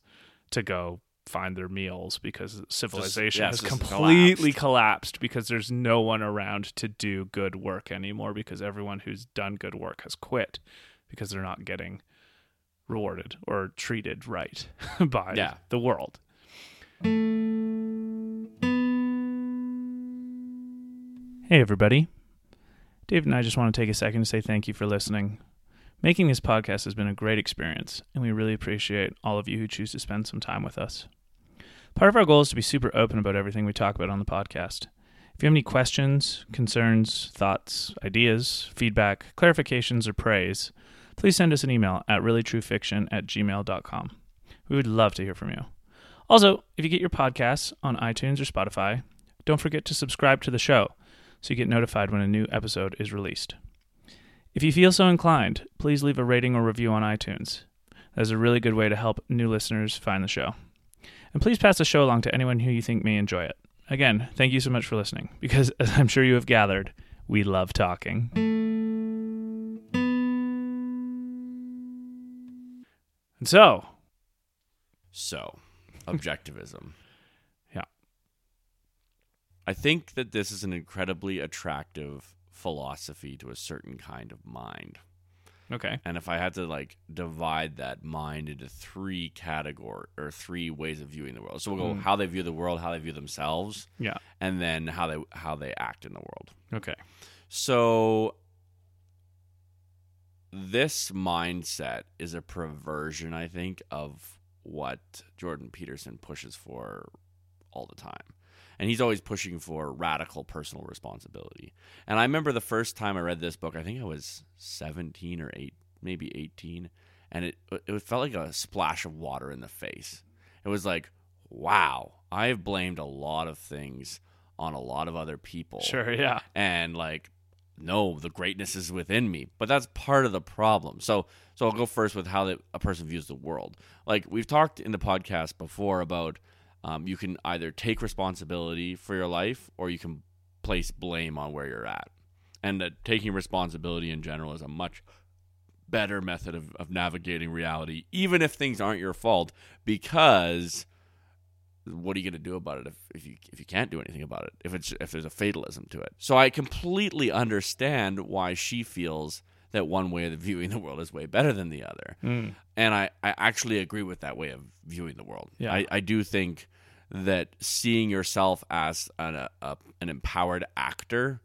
to go find their meals because civilization yeah, has just completely collapsed because there's no one around to do good work anymore because everyone who's done good work has quit because they're not getting rewarded or treated right <laughs> by Yeah. the world. Hey, everybody. Dave and I just want to take a second to say thank you for listening. Making this podcast has been a great experience, and we really appreciate all of you who choose to spend some time with us. Part of our goal is to be super open about everything we talk about on the podcast. If you have any questions, concerns, thoughts, ideas, feedback, clarifications, or praise, please send us an email at reallytruefiction at gmail.com. We would love to hear from you. Also, if you get your podcasts on iTunes or Spotify, don't forget to subscribe to the show so you get notified when a new episode is released. If you feel so inclined, please leave a rating or review on iTunes. That is a really good way to help new listeners find the show. And please pass the show along to anyone who you think may enjoy it. Again, thank you so much for listening, <laughs> because as I'm sure you have gathered, we love talking. And so, So, <laughs> objectivism. Yeah. I think that this is an incredibly attractive philosophy to a certain kind of mind. okay. And if I had to like divide that mind into three category or three ways of viewing the world. So we'll go Mm. how they view the world, how they view themselves, Yeah. and then how they how they act in the world. Okay. So this mindset is a perversion, I think, of what Jordan Peterson pushes for all the time. And he's always pushing for radical personal responsibility. And I remember the first time I read this book, I think I was 17 or 8, maybe 18, and it it felt like a splash of water in the face. It was like, wow, I've blamed a lot of things on a lot of other people Sure. Yeah. and like no the greatness is within me but that's part of the problem so so i'll go first with how the, a person views the world like we've talked in the podcast before about um, you can either take responsibility for your life or you can place blame on where you're at. And that taking responsibility in general is a much better method of, of navigating reality even if things aren't your fault because what are you going to do about it if, if you if you can't do anything about it? If it's if there's a fatalism to it. So i completely understand why she feels that one way of <laughs> viewing the world is way better than the other. Mm. and i i actually agree with that way of viewing the world. Yeah. i, I do think that seeing yourself as an, a, a, an empowered actor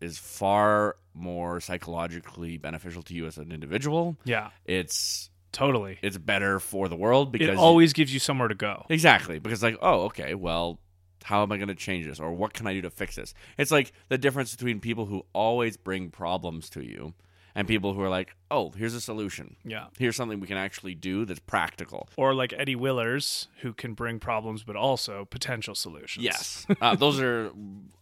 is far more psychologically beneficial to you as an individual Yeah. it's Totally. it's better for the world because It always gives you somewhere to go. Exactly, because like, oh, okay, well, how am I going to change this, or what can I do to fix this? It's like the difference between people who always bring problems to you and people who are like, "Oh, here's a solution. Yeah. Here's something we can actually do that's practical." Or like Eddie Willers, who can bring problems but also potential solutions. Yes, uh, those are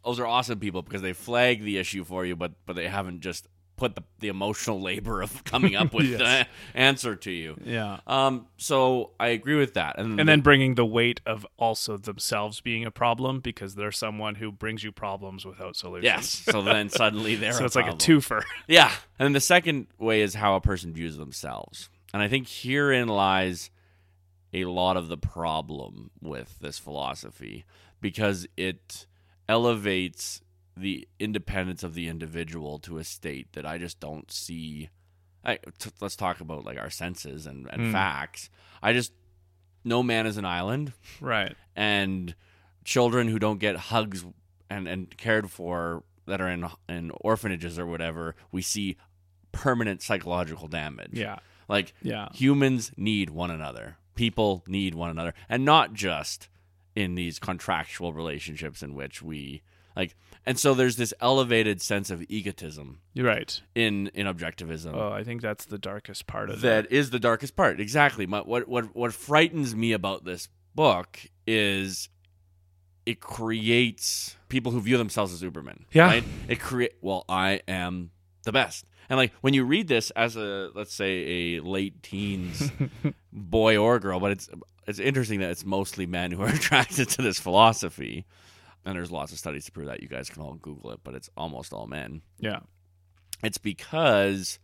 those are awesome people because they flag the issue for you, but but they haven't just put the, the emotional labor of coming up <laughs> with Yes. the answer to you. Yeah. Um, so I agree with that, and, And then bringing the weight of also themselves being a problem because they're someone who brings you problems without solutions. yes, so then <laughs> suddenly they're So a it's like a problem. twofer. <laughs> Yeah. And then the second way is how a person views themselves. And I think herein lies a lot of the problem with this philosophy because it elevates the independence of the individual to a state that I just don't see. I, t- let's talk about like our senses and, and Mm. facts. I just, no man is an island Right. and children who don't get hugs and, and cared for that are in in orphanages or whatever, we see permanent psychological damage. Yeah. Like Yeah. humans need one another. People need one another. And not just in these contractual relationships in which we like and so there's this elevated sense of egotism You're right. in in objectivism Oh, I think that's the darkest part of that. that is the darkest part. Exactly. My, what what what frightens me about this book is it creates people who view themselves as Ubermen. Yeah. Right? It create. Well, I am the best. And like when you read this as a let's say a late teens <laughs> boy or girl, but it's it's interesting that it's mostly men who are <laughs> attracted to this philosophy. And there's lots of studies to prove that. You guys can all Google it, but it's almost all men Yeah. it's because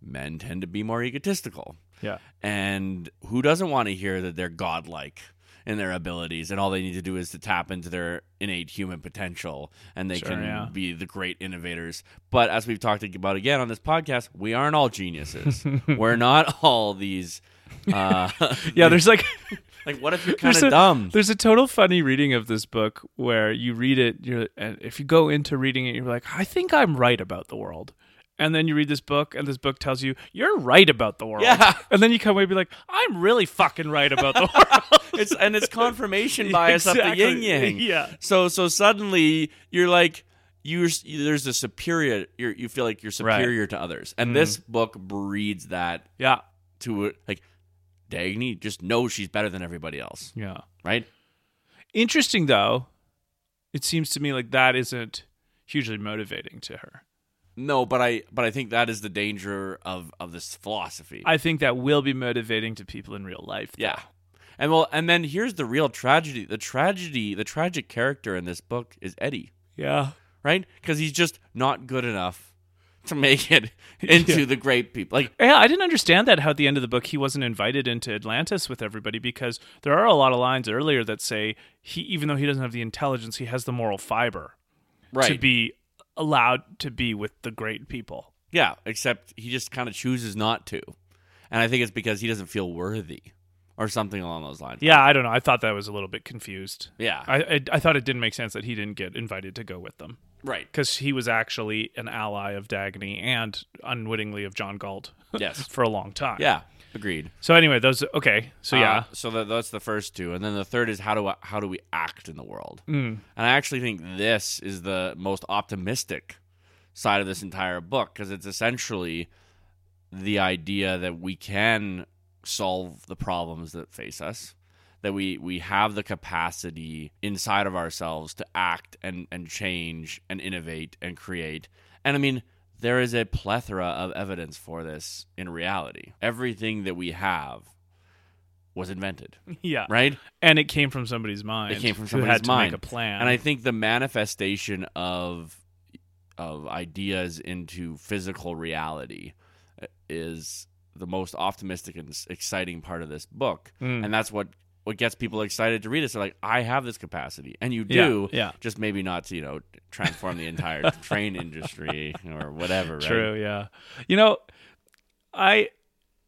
men tend to be more egotistical. Yeah. And who doesn't want to hear that they're godlike in their abilities and all they need to do is to tap into their innate human potential and they Sure, can yeah. be the great innovators. But as we've talked about again on this podcast, we aren't all geniuses. <laughs> We're not all these <laughs> uh Yeah, there's like <laughs> like what if you're <laughs> kind of dumb? there's a total funny reading of this book where you read it you're and if you go into reading it you're like I think I'm right about the world. And then you read this book and this book tells you you're right about the world. Yeah. And then you come away and be like I'm really fucking right about the world. It's and it's confirmation bias up the Exactly. yin yang. Yeah. So so suddenly you're like you're there's a superior you're, you feel like you're Right. superior to others, and this book breeds that Yeah. to like Dagny just knows she's better than everybody else, Yeah. right? Interesting though, it seems to me like that isn't hugely motivating to her. No, but I but I think that is the danger of of this philosophy. I think that will be motivating to people in real life. though. yeah. And well, and then here's the real tragedy. The tragedy, the tragic character in this book is Eddie. Yeah. right? Because he's just not good enough to make it <laughs> into Yeah. the great people. Like, Yeah, I didn't understand that how at the end of the book he wasn't invited into Atlantis with everybody because there are a lot of lines earlier that say he even though he doesn't have the intelligence, he has the moral fiber right. to be allowed to be with the great people. yeah, except he just kind of chooses not to, and I think it's because he doesn't feel worthy or something along those lines. Yeah, I don't know. I thought that was a little bit confused. yeah, I I, I thought it didn't make sense that he didn't get invited to go with them right. because he was actually an ally of Dagny and unwittingly of John Galt <laughs> Yes, for a long time. yeah, agreed. So anyway, those okay. So yeah, Uh, so that, that's the first two, and then the third is how do I, how do we act in the world? Mm. And I actually think this is the most optimistic side of this entire book because it's essentially the idea that we can solve the problems that face us that we we have the capacity inside of ourselves to act and and change and innovate and create and i mean there is a plethora of evidence for this in reality everything that we have was invented <laughs> yeah, right and it came from somebody's mind. It came from who somebody's had to mind. make a plan. and I think the manifestation of of ideas into physical reality is the most optimistic and exciting part of this book, Mm. and that's what what gets people excited to read it. They're like, I have this capacity, and you Yeah, do, yeah. just maybe not to you know transform the entire <laughs> train industry or whatever. Right? True, yeah. You know, I,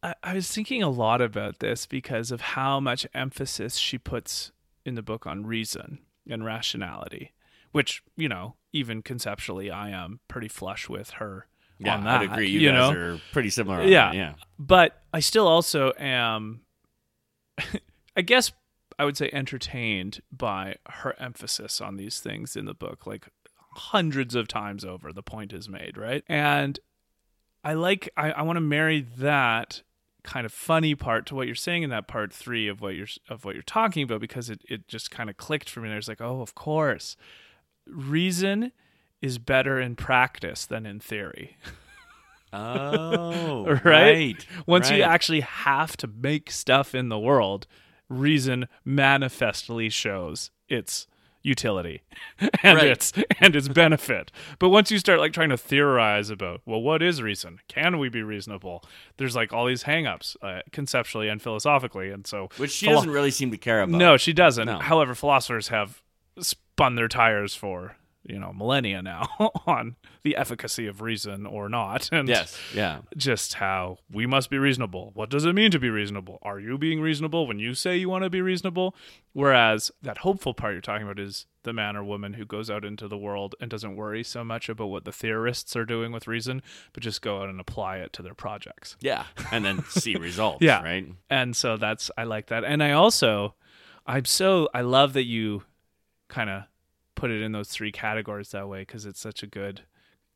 I I was thinking a lot about this because of how much emphasis she puts in the book on reason and rationality, which you know, even conceptually, I am pretty flush with her Yeah, that. I'd agree. You, you guys know, are pretty similar. on Yeah. that, yeah. but I still also am, <laughs> I guess I would say entertained by her emphasis on these things in the book, like hundreds of times over. The point is made, right? And I like I, I want to marry that kind of funny part to what you're saying in that part three of what you're of what you're talking about because it, it just kind of clicked for me. There's like, oh, of course. Reason is better in practice than in theory. Oh, <laughs> right? right. Once you actually have to make stuff in the world, reason manifestly shows its utility <laughs> and Right. its and its benefit. But once you start like trying to theorize about, well, what is reason? Can we be reasonable? There's like all these hangups uh, conceptually and philosophically, and so which she philo- doesn't really seem to care about. no, she doesn't. No. However, philosophers have spun their tires for you know millennia now <laughs> on the efficacy of reason or not, <laughs> and Yes. Yeah. just how we must be reasonable. What does it mean to be reasonable? Are you being reasonable when you say you want to be reasonable? Whereas that hopeful part you're talking about is the man or woman who goes out into the world and doesn't worry so much about what the theorists are doing with reason, but just go out and apply it to their projects. Yeah. And then <laughs> see results. Yeah. Right. And so that's I like that. And I also I'm so I love that you kind of put it in those three categories that way because it's such a good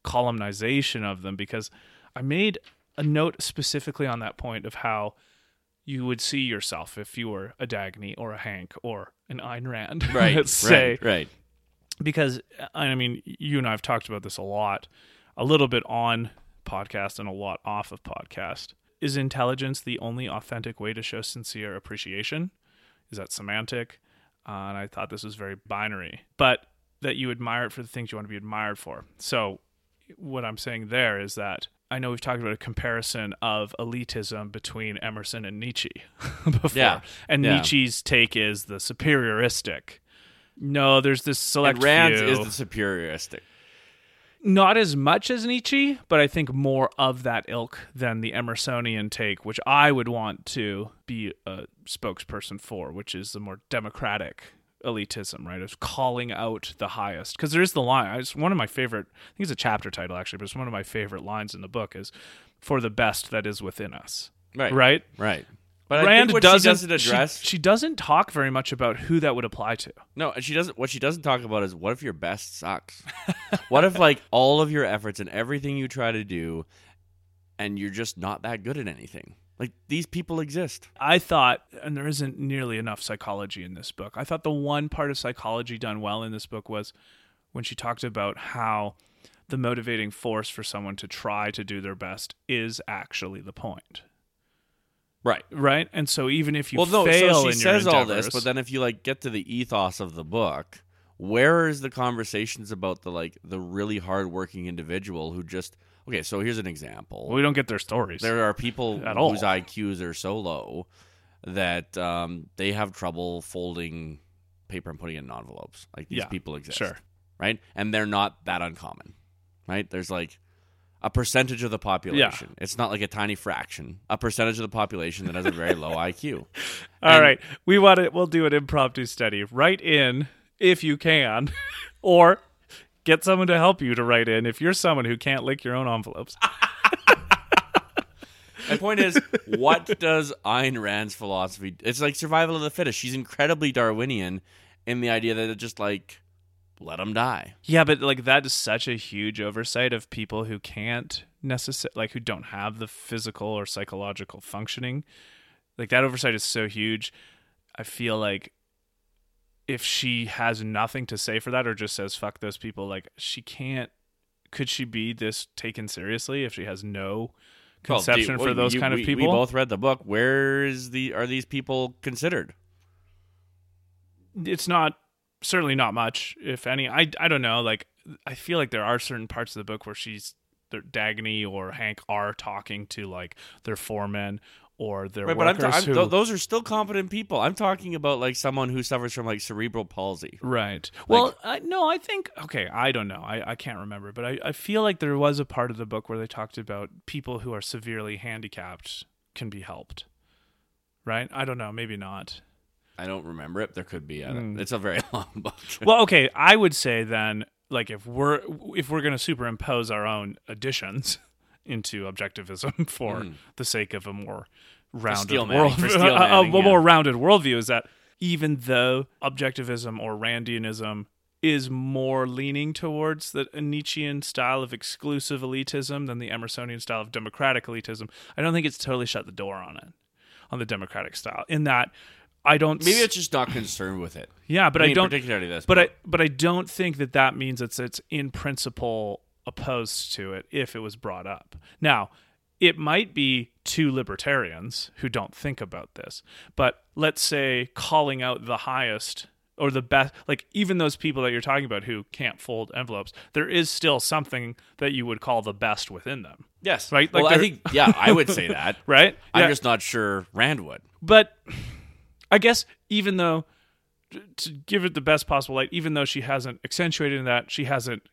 columnization of them because I made a note specifically on that point of how you would see yourself if you were a Dagny or a Hank or an Ayn Rand. <laughs> Right. let's say Right. Right. because I mean, you and I have talked about this a lot, a little bit on podcast and a lot off of podcast. Is intelligence the only authentic way to show sincere appreciation? Is that semantic? Uh, and I thought this was very binary, but that you admire it for the things you want to be admired for. So, what I'm saying there is that I know we've talked about a comparison of elitism between Emerson and Nietzsche <laughs> before. Yeah. And Yeah. Nietzsche's take is the superioristic. No, there's this select And Rand's few. is the superioristic. not as much as Nietzsche, but I think more of that ilk than the Emersonian take, which I would want to be a spokesperson for, which is the more democratic elitism, right? Of calling out the highest. Because there's the line. It's one of my favorite. I think it's a chapter title actually, but it's one of my favorite lines in the book. Is for the best that is within us. Right. Right. Right. But I Rand think what doesn't, she doesn't she- address. She, doesn't talk very much about who that would apply to. no, and she doesn't. What she doesn't talk about is what if your best sucks? <laughs> what if like all of your efforts and everything you try to do, and you're just not that good at anything? Like these people exist. I thought, and there isn't nearly enough psychology in this book. I thought the one part of psychology done well in this book was when she talked about how the motivating force for someone to try to do their best is actually the point. Right. Right? And so even if you well, no. fail So she in says your all this, but then if you like get to the ethos of the book, where is the conversations about the like the really hardworking individual who just okay? So here's an example. we don't get their stories. There are people At all. whose IQs are so low that um, they have trouble folding paper and putting it in envelopes. Like these Yeah, people exist, sure. right? And they're not that uncommon, right? There's like a percentage of the population. It's not like a tiny fraction. A percentage of the population that has a very low IQ. <laughs> All And- right, we want to. We'll do an impromptu study. Write in if you can, <laughs> or get someone to help you to write in if you're someone who can't lick your own envelopes. <laughs> <laughs> My point is, what does Ayn Rand's philosophy? It's like survival of the fittest. She's incredibly Darwinian in the idea that it just like let them die. Yeah, but like that is such a huge oversight of people who can't necessarily like who don't have the physical or psychological functioning. Like that oversight is so huge. I feel like if she has nothing to say for that or just says fuck those people, like she can't could she be this taken seriously if she has no Well, conception well, for those you- kind of people? We both read the book. Where is the are these people considered? it's not certainly not much if any i i don't know like i feel like there are certain parts of the book where she's dagny or hank are talking to like their foremen or their Right, but I'm, workers ta- I'm who th- those are still competent people. I'm talking about like someone who suffers from like cerebral palsy. right well I, no i think okay i don't know i, I can't remember but I, I feel like there was a part of the book where they talked about people who are severely handicapped can be helped right i don't know maybe not I don't remember it. There could be. Don't- Mm. It's a very <laughs> long book. well okay i would say then like if we're if we're going to superimpose our own additions into objectivism <laughs> for Mm. the sake of a more rounded world <laughs> a, a- a yeah. more rounded worldview is that even though objectivism or randianism is more leaning towards the Nietzschean style of exclusive elitism than the Emersonian style of democratic elitism. I don't think it's totally shut the door on it, on the democratic style. In that, I don't. Maybe it's just not concerned with it. yeah, but I I, don't. particularly this. But I but I don't think that that means it's it's in principle opposed to it if it was brought up. Now, it might be two libertarians who don't think about this, but let's say calling out the highest or the best like even those people that you're talking about who can't fold envelopes there is still something that you would call the best within them yes, right? Like well, I think yeah, I would say <laughs> that. right I'm Yeah. just not sure Rand would. but I guess even though to give it the best possible light, even though she hasn't accentuated that, she hasn't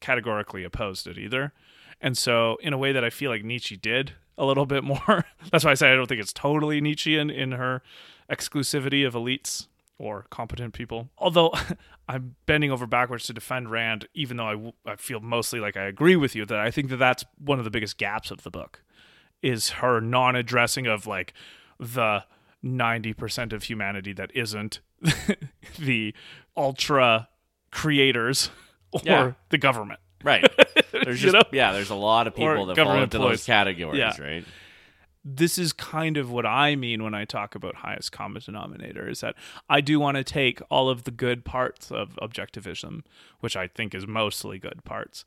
categorically opposed it either. And so, in a way that I feel like Nietzsche did a little bit more, <laughs> that's why I say I don't think it's totally Nietzschean in her exclusivity of elites or competent people. Although <laughs> I'm bending over backwards to defend Rand, even though I, I feel mostly like I agree with you that I think that that's one of the biggest gaps of the book is her non-addressing of like the 90% of humanity that isn't <laughs> the ultra creators or Yeah. the government. Right. <laughs> There's You just know? yeah, there's a lot of Or people that fall into employees. those categories, Yeah. right? This is kind of what I mean when I talk about highest common denominator is that I do want to take all of the good parts of objectivism, which I think is mostly good parts,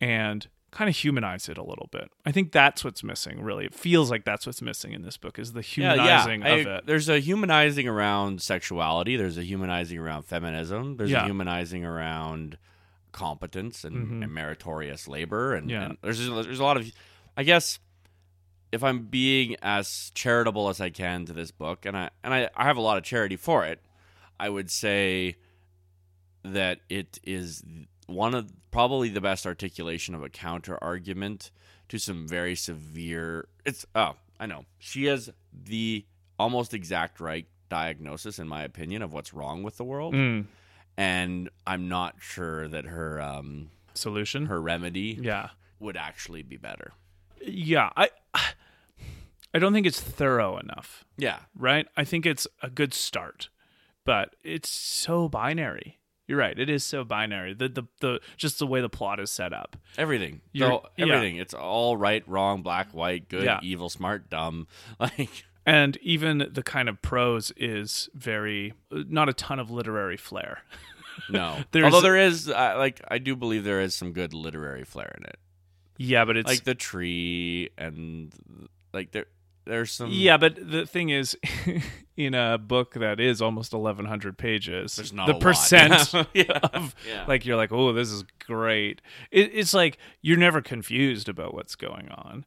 and kind of humanize it a little bit. I think that's what's missing, really. It feels like that's what's missing in this book is the humanizing yeah, of I- it. There's a humanizing around sexuality. There's a humanizing around feminism. There's Yeah. A humanizing around competence and, and meritorious labor. And, Yeah. and there's there's a lot of, I guess, if I'm being as charitable as I can to this book, and I and I, I have a lot of charity for it, I would say that it is one of probably the best articulation of a counter argument to some very severe it's oh i know she has the almost exact right diagnosis in my opinion of what's wrong with the world Mm. And i'm not sure that her um Solution? her remedy yeah. would actually be better Yeah, I I don't think it's thorough enough, yeah right? I think it's a good start, but it's so binary. You're right. It is so binary. The the the just the way the plot is set up. everything You're- so yeah. everything it's all right wrong black white good Yeah. evil smart dumb <laughs> like And even the kind of prose is very not a ton of literary flair. no <laughs> although there is uh, like i do believe there is some good literary flair in it Yeah, but it's like the tree and like there there's some yeah, but the thing is, <laughs> in a book that is almost 1,100 pages, there's not the a lot. percent <laughs> yeah. of Yeah. like you're like, oh, this is great. It, it's like you're never confused about what's going on.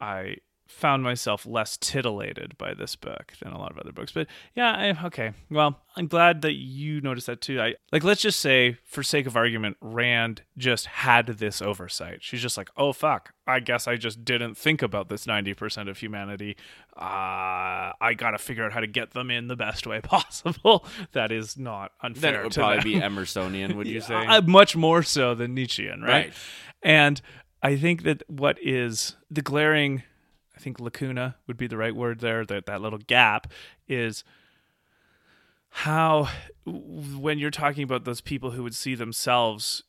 I found myself less titillated by this book than a lot of other books, but yeah, I, okay. Well, I'm glad that you noticed that too. I like, let's just say, for sake of argument, Rand just had this oversight. She's just like, oh fuck, I guess I just didn't think about this 90% of humanity. Uh, I got to figure out how to get them in the best way <laughs> possible. that is not unfair. then it would to probably them. be Emersonian, would you <laughs> say? Uh, much more so than Nietzschean, right? Right. And I think that what is the glaring, I think lacuna would be the right word there, that, that little gap is how, when you're talking about those people who would see themselves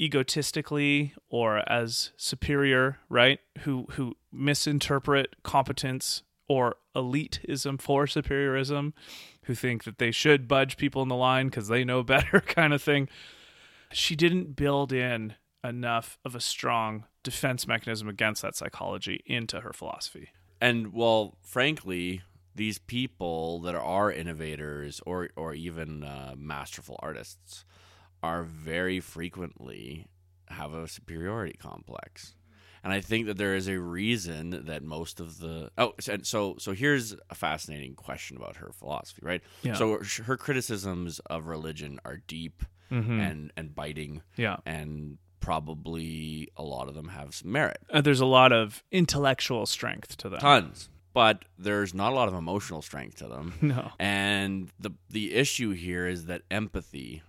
egotistically or as superior, right? Who who misinterpret competence or elitism for superiorism, who think that they should budge people in the line because they know <laughs> better, kind of thing. She didn't build in enough of a strong defense mechanism against that psychology into her philosophy. and well, frankly, these people that are innovators or or even uh, masterful artists are very frequently have a superiority complex. And I think that there is a reason that most of the oh so so, so here's a fascinating question about her philosophy, right? Yeah. So her criticisms of religion are deep Mm-hmm. and and biting Yeah. and probably a lot of them have some merit. Uh, there's a lot of intellectual strength to them. Tons. But there's not a lot of emotional strength to them. <laughs> No. And the the issue here is that empathy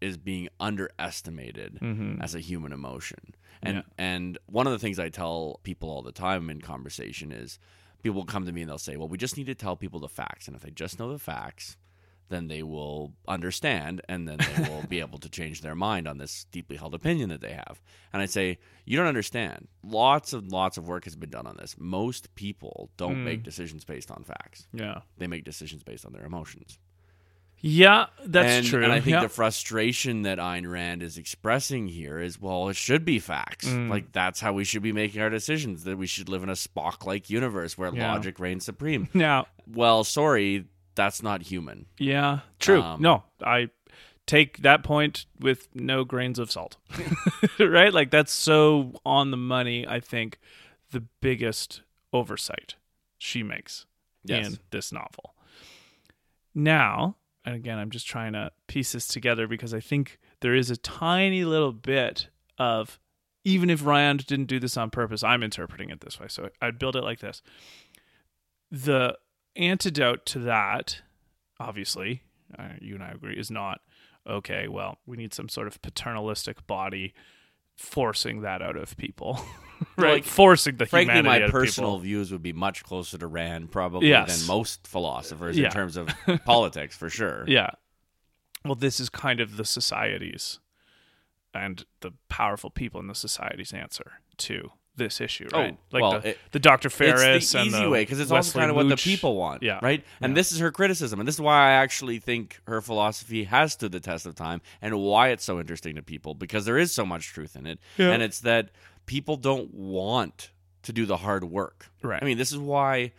is being underestimated Mm-hmm. as a human emotion. And Yeah. and one of the things I tell people all the time in conversation is people will come to me and they'll say, "Well, we just need to tell people the facts, and if they just know the facts, then they will understand and then they will be able to change their mind on this deeply held opinion that they have. And I say, you don't understand. Lots of lots of work has been done on this. Most people don't Mm. make decisions based on facts. Yeah. They make decisions based on their emotions. Yeah, that's and, true. And I think yeah. the frustration that Ayn Rand is expressing here is, well, it should be facts. Mm. Like that's how we should be making our decisions. That we should live in a Spock-like universe where Yeah. logic reigns supreme. <laughs> now, well, sorry, that's not human. yeah, true. Um, no, I take that point with no grains of salt. <laughs> right? Like that's so on the money, I think the biggest oversight she makes Yes. in this novel. Now, and again, I'm just trying to piece this together because I think there is a tiny little bit of even if Ryan didn't do this on purpose, I'm interpreting it this way. So I'd build it like this. The antidote to that, obviously, uh, you and I agree, is not okay, well, we need some sort of paternalistic body forcing that out of people. <laughs> right? Like, forcing the Frankly, humanity my out of personal views would be much closer to Rand probably Yes. than most philosophers Yeah. in terms of <laughs> politics, for sure. Yeah. Well, this is kind of the society's and the powerful people in the society's answer to this issue, Oh, right? like well, the, it- the Dr. Ferris it's the and easy the way because it's also kind of what the people want, Yeah. right? And Yeah. this is her criticism, and this is why I actually think her philosophy has stood the test of time, and why it's so interesting to people because there is so much truth in it, Yeah. and it's that people don't want to do the hard work. Right. I mean, this is why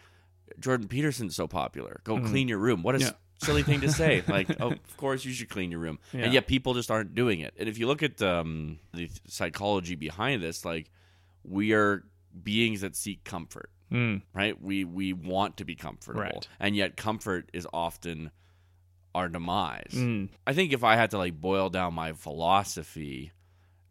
Jordan Peterson's so popular. Go clean your room. What a silly thing to say. <laughs> Like, oh, of course you should clean your room, and yet people just aren't doing it. And if you look at um, the psychology behind this, like we are beings that seek comfort Mm, right? We we want to be comfortable, Right. and yet comfort is often our demise. mm, I think if I had to like boil down my philosophy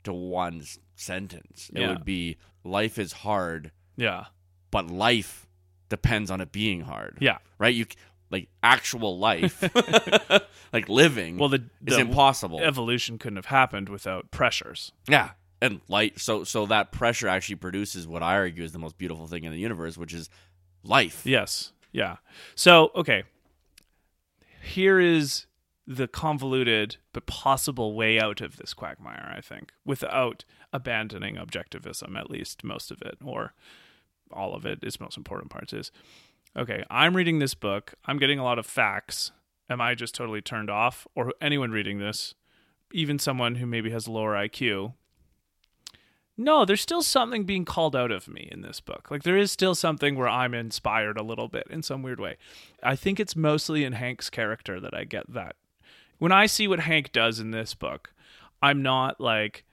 to one sentence, it Yeah. would be life is hard, yeah. but life depends on it being hard. Yeah. Right? You like actual life, <laughs> <laughs> like living. Well, the, is the impossible. evolution couldn't have happened without pressures. Yeah. And light so so that pressure actually produces what I argue is the most beautiful thing in the universe, which is life. Yes. Yeah. So, okay. Here is the convoluted but possible way out of this quagmire, I think, without abandoning objectivism, at least most of it, or all of it, its most important parts is okay, I'm reading this book, I'm getting a lot of facts. Am I just totally turned off? Or anyone reading this, even someone who maybe has lower IQ, no, there's still something being called out of me in this book. Like there is still something where I'm inspired a little bit in some weird way. I think it's mostly in Hank's character that I get that. When I see what Hank does in this book, I'm not like,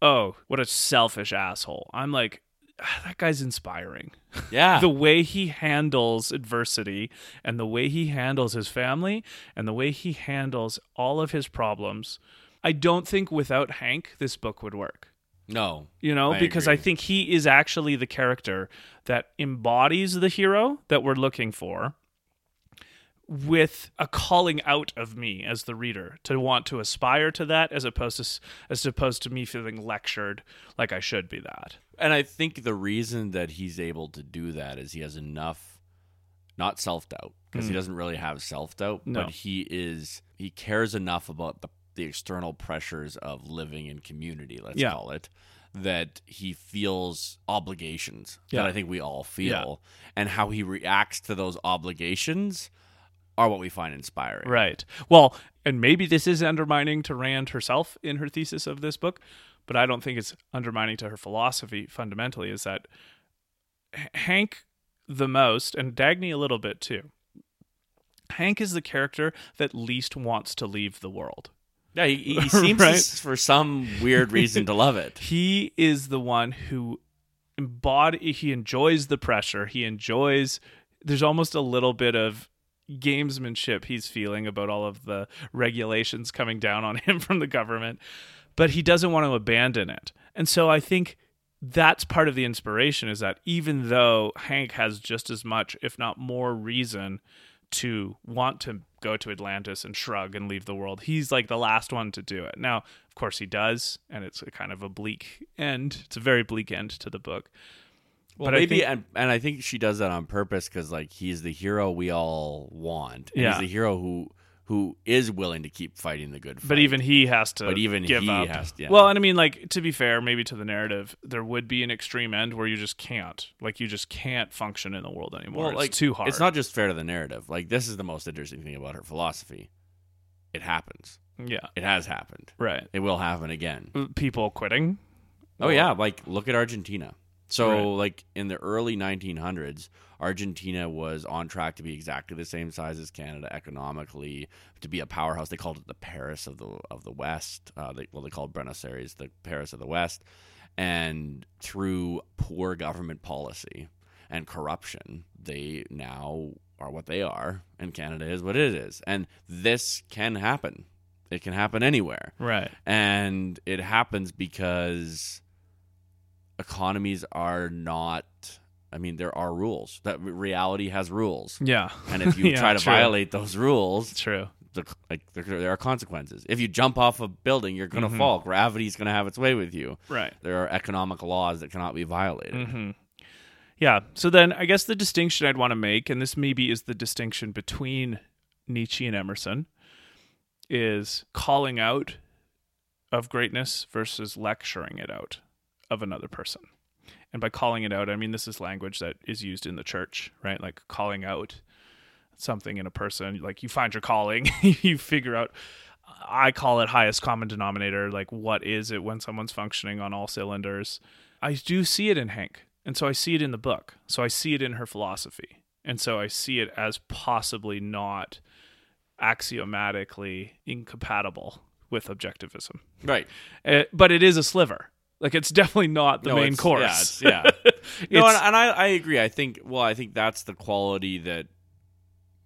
oh, what a selfish asshole. I'm like, "Ah, that guy's inspiring. <laughs> Yeah. the way he handles adversity and the way he handles his family and the way he handles all of his problems. I don't think without Hank this book would work no. you know I because agree. i think he is actually the character that embodies the hero that we're looking for with a calling out of me as the reader to want to aspire to that as opposed to as opposed to me feeling lectured like i should be that And I think the reason that he's able to do that is he has enough, not self doubt, because he doesn't really have self doubt, Hmm. No. but he is he cares enough about the the external pressures of living in community, let's Yeah. call it, that he feels obligations Yeah. that I think we all feel, and how he reacts to those obligations are what we find inspiring. Right. Well, and maybe this is undermining to Rand herself in her thesis of this book, but I don't think it's undermining to her philosophy fundamentally is that Hank the most and Dagny a little bit too. Hank is the character that least wants to leave the world. Yeah, he, he <laughs> seems Right. s- for some weird reason to love it. <laughs> He is the one who embody he enjoys the pressure. He enjoys there's almost a little bit of gamesmanship he's feeling about all of the regulations coming down on <laughs> him from the government, but he doesn't want to abandon it. And so I think that's part of the inspiration is that even though Hank has just as much, if not more, reason to want to go to Atlantis and shrug and leave the world, he's like the last one to do it. Now, of course, he does, and it's a kind of a bleak end. It's a very bleak end to the book. Well, But I maybe, think- and, and I think she does that on purpose because, like, he's the hero we all want. And Yeah. he's the hero who who is willing to keep fighting the good fight. But even he has to. But even give he up. has- yeah. Well, and I mean, like to be fair, maybe to the narrative, there would be an extreme end where you just can't, like, you just can't function in the world anymore. well, like it's too hard. It's not just fair to the narrative. Like this is the most interesting thing about her philosophy. It happens. Yeah. It has happened. Right. It will happen again. People quitting. Oh yeah, like look at Argentina. So Right. like in the early 1900s, Argentina was on track to be exactly the same size as Canada economically, to be a powerhouse. They called it the Paris of the of the West. Uh, they, well, they called Buenos Aires the Paris of the West. And through poor government policy and corruption, they now are what they are, and Canada is what it is. And this can happen. It can happen anywhere Right. and it happens because economies are not i mean there are rules that reality has rules Yeah. and if you <laughs> Yeah, try to true. violate those rules True. the, like there, there are consequences if you jump off a building you're going to Mhm. fall gravity's going to have its way with you Right. there are economic laws that cannot be violated hmm Yeah. So then I guess the distinction I'd want to make, and this maybe is the distinction between Nietzsche and Emerson, is calling out of greatness versus lecturing it out of another person. And by calling it out, I mean this is language that is used in the church, right? Like calling out something in a person, like you find your calling, <laughs> you figure out. I call it highest common denominator. Like, what is it when someone's functioning on all cylinders? I do see it in Hank. And so I see it in the book. So I see it in her philosophy. And so I see it as possibly not axiomatically incompatible with objectivism. right Uh, but it is a sliver. Like it's definitely not the No, main course. yeah, <laughs> yeah. no and, and I, I agree i think well i think that's the quality that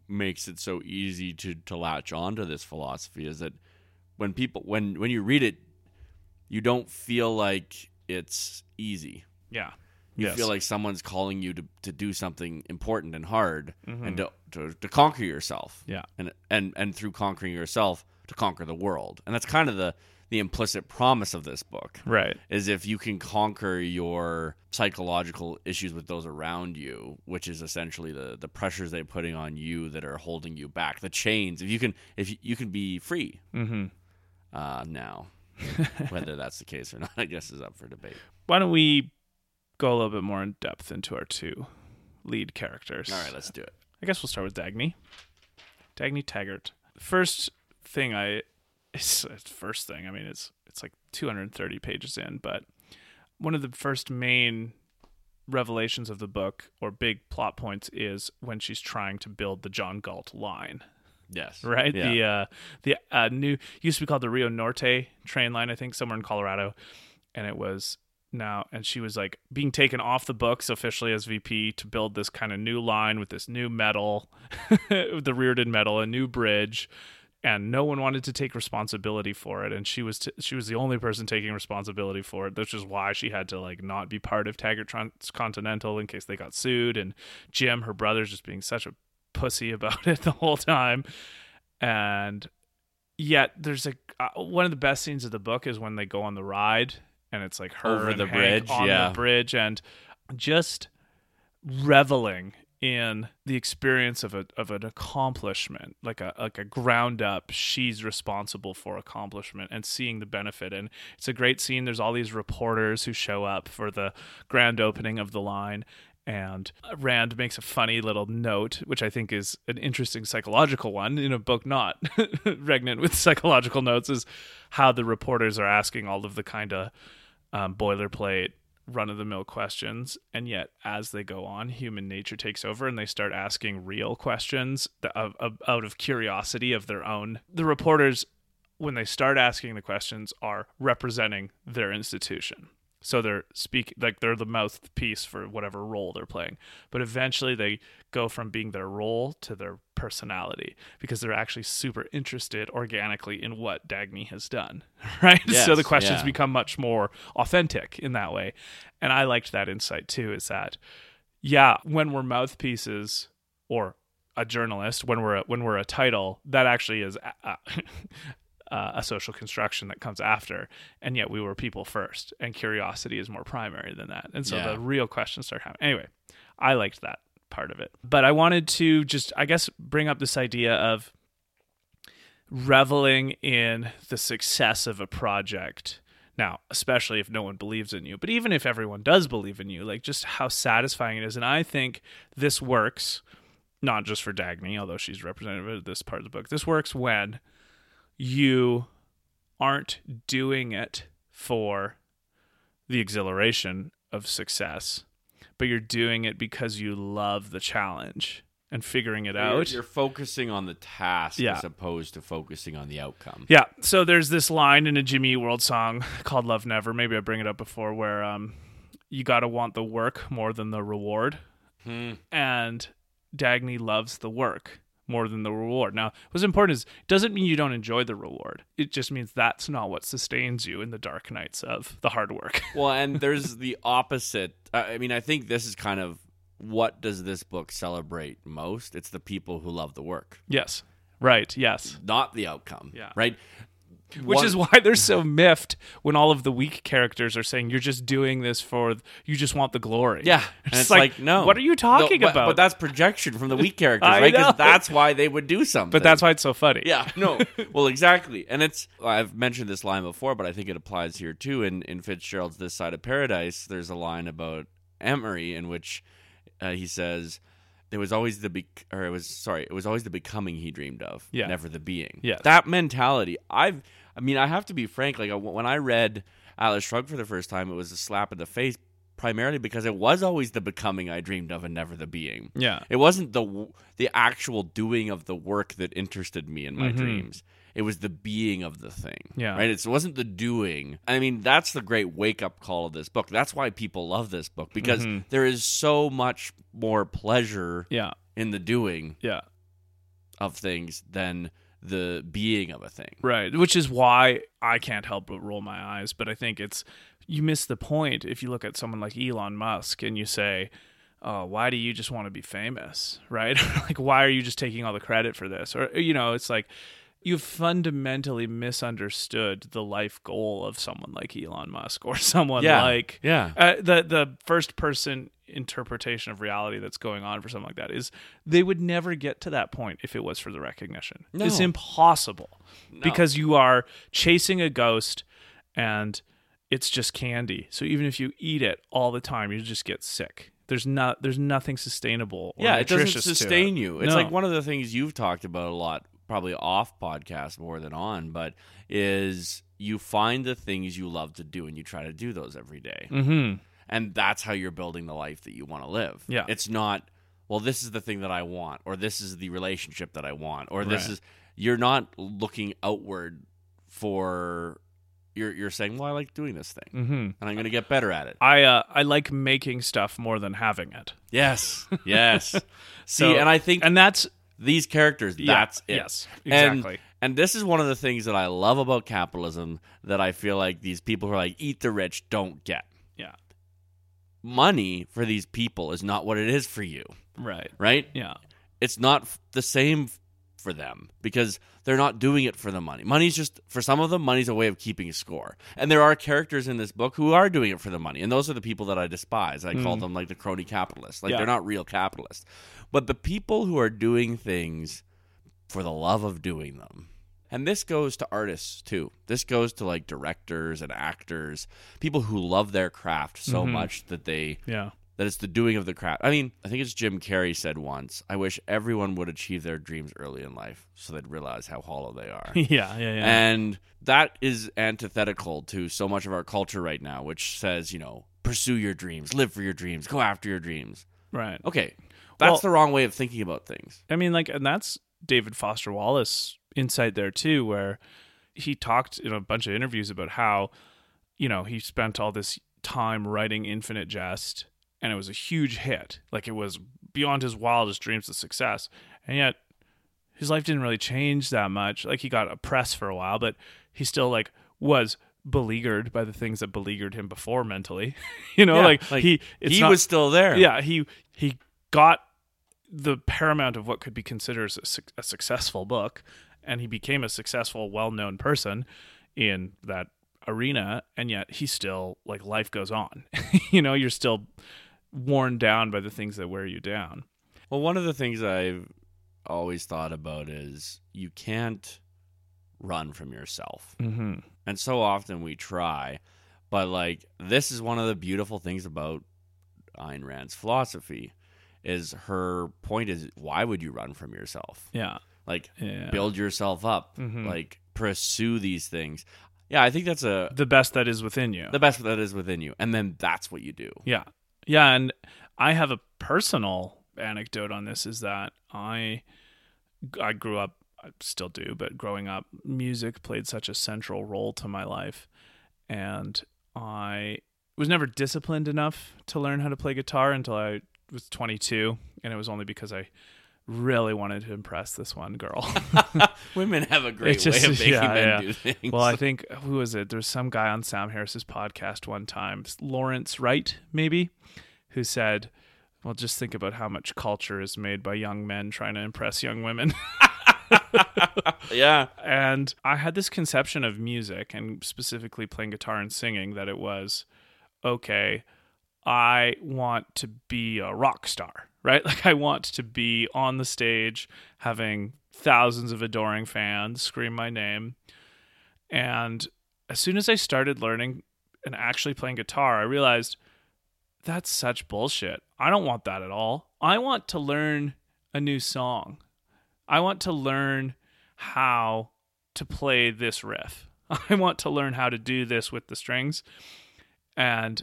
makes it so easy to to latch onto this philosophy is that when people when when you read it you don't feel like it's easy yeah. you Yes. feel like someone's calling you to, to do something important and hard Mhm. and to, to to conquer yourself Yeah. and and and through conquering yourself to conquer the world and that's kind of the the implicit promise of this book Right. is if you can conquer your psychological issues with those around you, which is essentially the the pressures they're putting on you that are holding you back, the chains. If you can, if you, you can be free hmm uh, now, <laughs> whether that's the case or not, I guess is up for debate. Why don't we go a little bit more in depth into our two lead characters? All right, let's do it. I guess we'll start with Dagny. Dagny Taggart. First thing I it's, it's first thing. I mean, it's it's like 230 pages in, but one of the first main revelations of the book or big plot points is when she's trying to build the John Galt line, Yes, right? Yeah. The uh the uh, new used to be called the Rio Norte train line, I think, somewhere in Colorado, and it was now and she was like being taken off the books officially as VP to build this kind of new line with this new metal, <laughs> the Rearden metal, a new bridge, and no one wanted to take responsibility for it and she was t- she was the only person taking responsibility for it which is why she had to like not be part of Taggart Transcontinental in case they got sued and Jim her brother's just being such a pussy <laughs> about it the whole time and yet there's a uh, one of the best scenes of the book is when they go on the ride and it's like her Over the Hank bridge, on yeah. the bridge and just reveling in the experience of a of an accomplishment like a like a ground up she's responsible for accomplishment and seeing the benefit. And it's a great scene. There's all these reporters who show up for the grand opening of the line. And Rand makes a funny little note, which I think is an interesting psychological one in a book not <laughs> regnant with psychological notes, is how the reporters are asking all of the kind of um, boilerplate, run of the mill questions. And yet, as they go on, human nature takes over and they start asking real questions of, of, out of curiosity of their own. The reporters, when they start asking the questions, are representing their institution. So they're speak like they're the mouthpiece for whatever role they're playing. But eventually they go from being their role to their personality because they're actually super interested organically in what Dagny has done. <laughs> Right? so the questions yeah. become much more authentic in that way. And I liked that insight too, is that yeah, when we're mouthpieces or a journalist, when we're a, when we're a title, that actually is uh, <laughs> uh, a social construction that comes after, and yet we were people first, and curiosity is more primary than that, and so Yeah. the real questions start happening. Anyway, I liked that part of it, but I wanted to just, I guess, bring up this idea of reveling in the success of a project. Now, especially if no one believes in you, but even if everyone does believe in you, like just how satisfying it is. And I think this works not just for Dagny, although she's representative of this part of the book. This works when you aren't doing it for the exhilaration of success, but you're doing it because you love the challenge and figuring it You're, out. you're focusing on the task Yeah. as opposed to focusing on the outcome. Yeah. So there's this line in a Jimmy World song <laughs> called Love Never. Maybe I bring it up before where um you gotta want the work more than the reward. Hmm. And Dagny loves the work more than the reward. Now, what's important is it doesn't mean you don't enjoy the reward. It just means that's not what sustains you in the dark nights of the hard work. <laughs> Well, and there's the opposite. I I mean, I think this is kind of what does this book celebrate most? It's the people who love the work, yes. Right. Yes. not the outcome. Yeah. Right. Which One- is why they're so miffed when all of the weak characters are saying you're just doing this for you just want the glory. Yeah, <laughs> It's it's like, like, no. what are you talking No, but, about? But that's projection from the weak <laughs> characters, right? Because that's why they would do something. But that's why it's so funny. Yeah, no. <laughs> well, exactly. And it's I've mentioned this line before, but I think it applies here too. In in Fitzgerald's This Side of Paradise, there's a line about Amory in which uh, he says there was always the be- or it was sorry, it was always the becoming he dreamed of, Yeah. never the being. Yeah, That mentality, I've I mean, I have to be frank, like when I read Atlas Shrugged for the first time, it was a slap in the face primarily because it was always the becoming I dreamed of and never the being. Yeah. It wasn't the the actual doing of the work that interested me in my Mhm. dreams. It was the being of the thing. Yeah. Right? It wasn't the doing. I mean, that's the great wake up call of this book. That's why people love this book because Mhm. there is so much more pleasure Yeah. in the doing Yeah. of things than the being of a thing. Right. Which is why I can't help but roll my eyes. But I think it's, you miss the point if you look at someone like Elon Musk and you say, oh, why do you just want to be famous? <laughs> Right. <laughs> like, why are you just taking all the credit for this? Or, you know, it's like, you've fundamentally misunderstood the life goal of someone like Elon Musk or <laughs> someone Yeah. like Yeah. uh, the the first person interpretation of reality that's going on for something like that is they would never get to that point if it was for the recognition. No. It's impossible because you are chasing a ghost and it's just candy. So even if you eat it all the time, you just get sick. There's not there's nothing sustainable. Or yeah, it doesn't sustain it. you. It's No. like one of the things you've talked about a lot, probably off podcast more than on, but is you find the things you love to do and you try to do those every day. Mhm. And that's how you're building the life that you want to live. Yeah. It's not, well, this is the thing that I want, or this is the relationship that I want, or this Right. is you're not looking outward for you're you're saying, Well, I like doing this thing Mhm. and I'm gonna get better at it. I uh, I like making stuff more than having it. Yes. <laughs> Yes. So- See, and I think And that's these characters, yeah, that's it. Yes, And- exactly. And this is one of the things that I love about capitalism that I feel like these people who are like eat the rich don't get. Money for these people is not what it is for you, Right. right? Yeah. It's not the same for them because they're not doing it for the money. Money's just for some of them money's a way of keeping a score. And there are characters in this book who are doing it for the money. And those are the people that I despise. I call mm. them like the crony capitalists. Like Yeah. they're not real capitalists. But the people who are doing things for the love of doing them. And this goes to artists too. This goes to like directors and actors, people who love their craft so Mhm. much that they Yeah. that it's the doing of the craft. I mean, I think it's Jim Carrey said once, I wish everyone would achieve their dreams early in life so they'd realize how hollow they are. <laughs> yeah. Yeah. Yeah. And that is antithetical to so much of our culture right now, which says, you know, pursue your dreams, live for your dreams, go after your dreams. right. Okay. That's Well- the wrong way of thinking about things. I mean, like, and that's David Foster Wallace insight there too, where he talked in a bunch of interviews about how, you know, he spent all this time writing Infinite Jest, and it was a huge hit. Like it was beyond his wildest dreams of success, and yet his life didn't really change that much. Like he got oppressed for a while, but he still like was beleaguered by the things that beleaguered him before mentally. <laughs> you know, Yeah, like, like, he it's he not- was still there. yeah he he got the paramount of what could be considered a, suc- a successful book and he became a successful well-known person in that arena and yet he still like life goes on <laughs> you know you're still worn down by the things that wear you down Well, one of the things I've always thought about is you can't run from yourself. Mm-hmm. And so often we try, but like this is one of the beautiful things about Ayn Rand's philosophy is her point is why would you run from yourself? Yeah. Like Yeah. build yourself up, Mhm. like pursue these things. Yeah, I think that's a the best that is within you. the best that is within you, and then that's what you do. Yeah. Yeah, and I have a personal anecdote on this is that I I grew up I still do, but growing up music played such a central role to my life and I was never disciplined enough to learn how to play guitar until I was 22 and it was only because I really wanted to impress this one girl. <laughs> <laughs> Women have a great just- way of making yeah, men yeah. do things. Well, I think who was it? There was some guy on Sam Harris's podcast one time, Lawrence Wright, maybe, who said, "Well, just think about how much culture is made by young men trying to impress young women." <laughs> yeah, and I had this conception of music and specifically playing guitar and singing that it was okay, I want to be a rock star, right? <laughs> Like I want to be on the stage having thousands of adoring fans scream my name. And as soon as I started learning and actually playing guitar, I realized that's such bullshit. I don't want that at all. I want to learn a new song. I want to learn how to play this riff. <laughs> I want to learn how to do this with the strings. And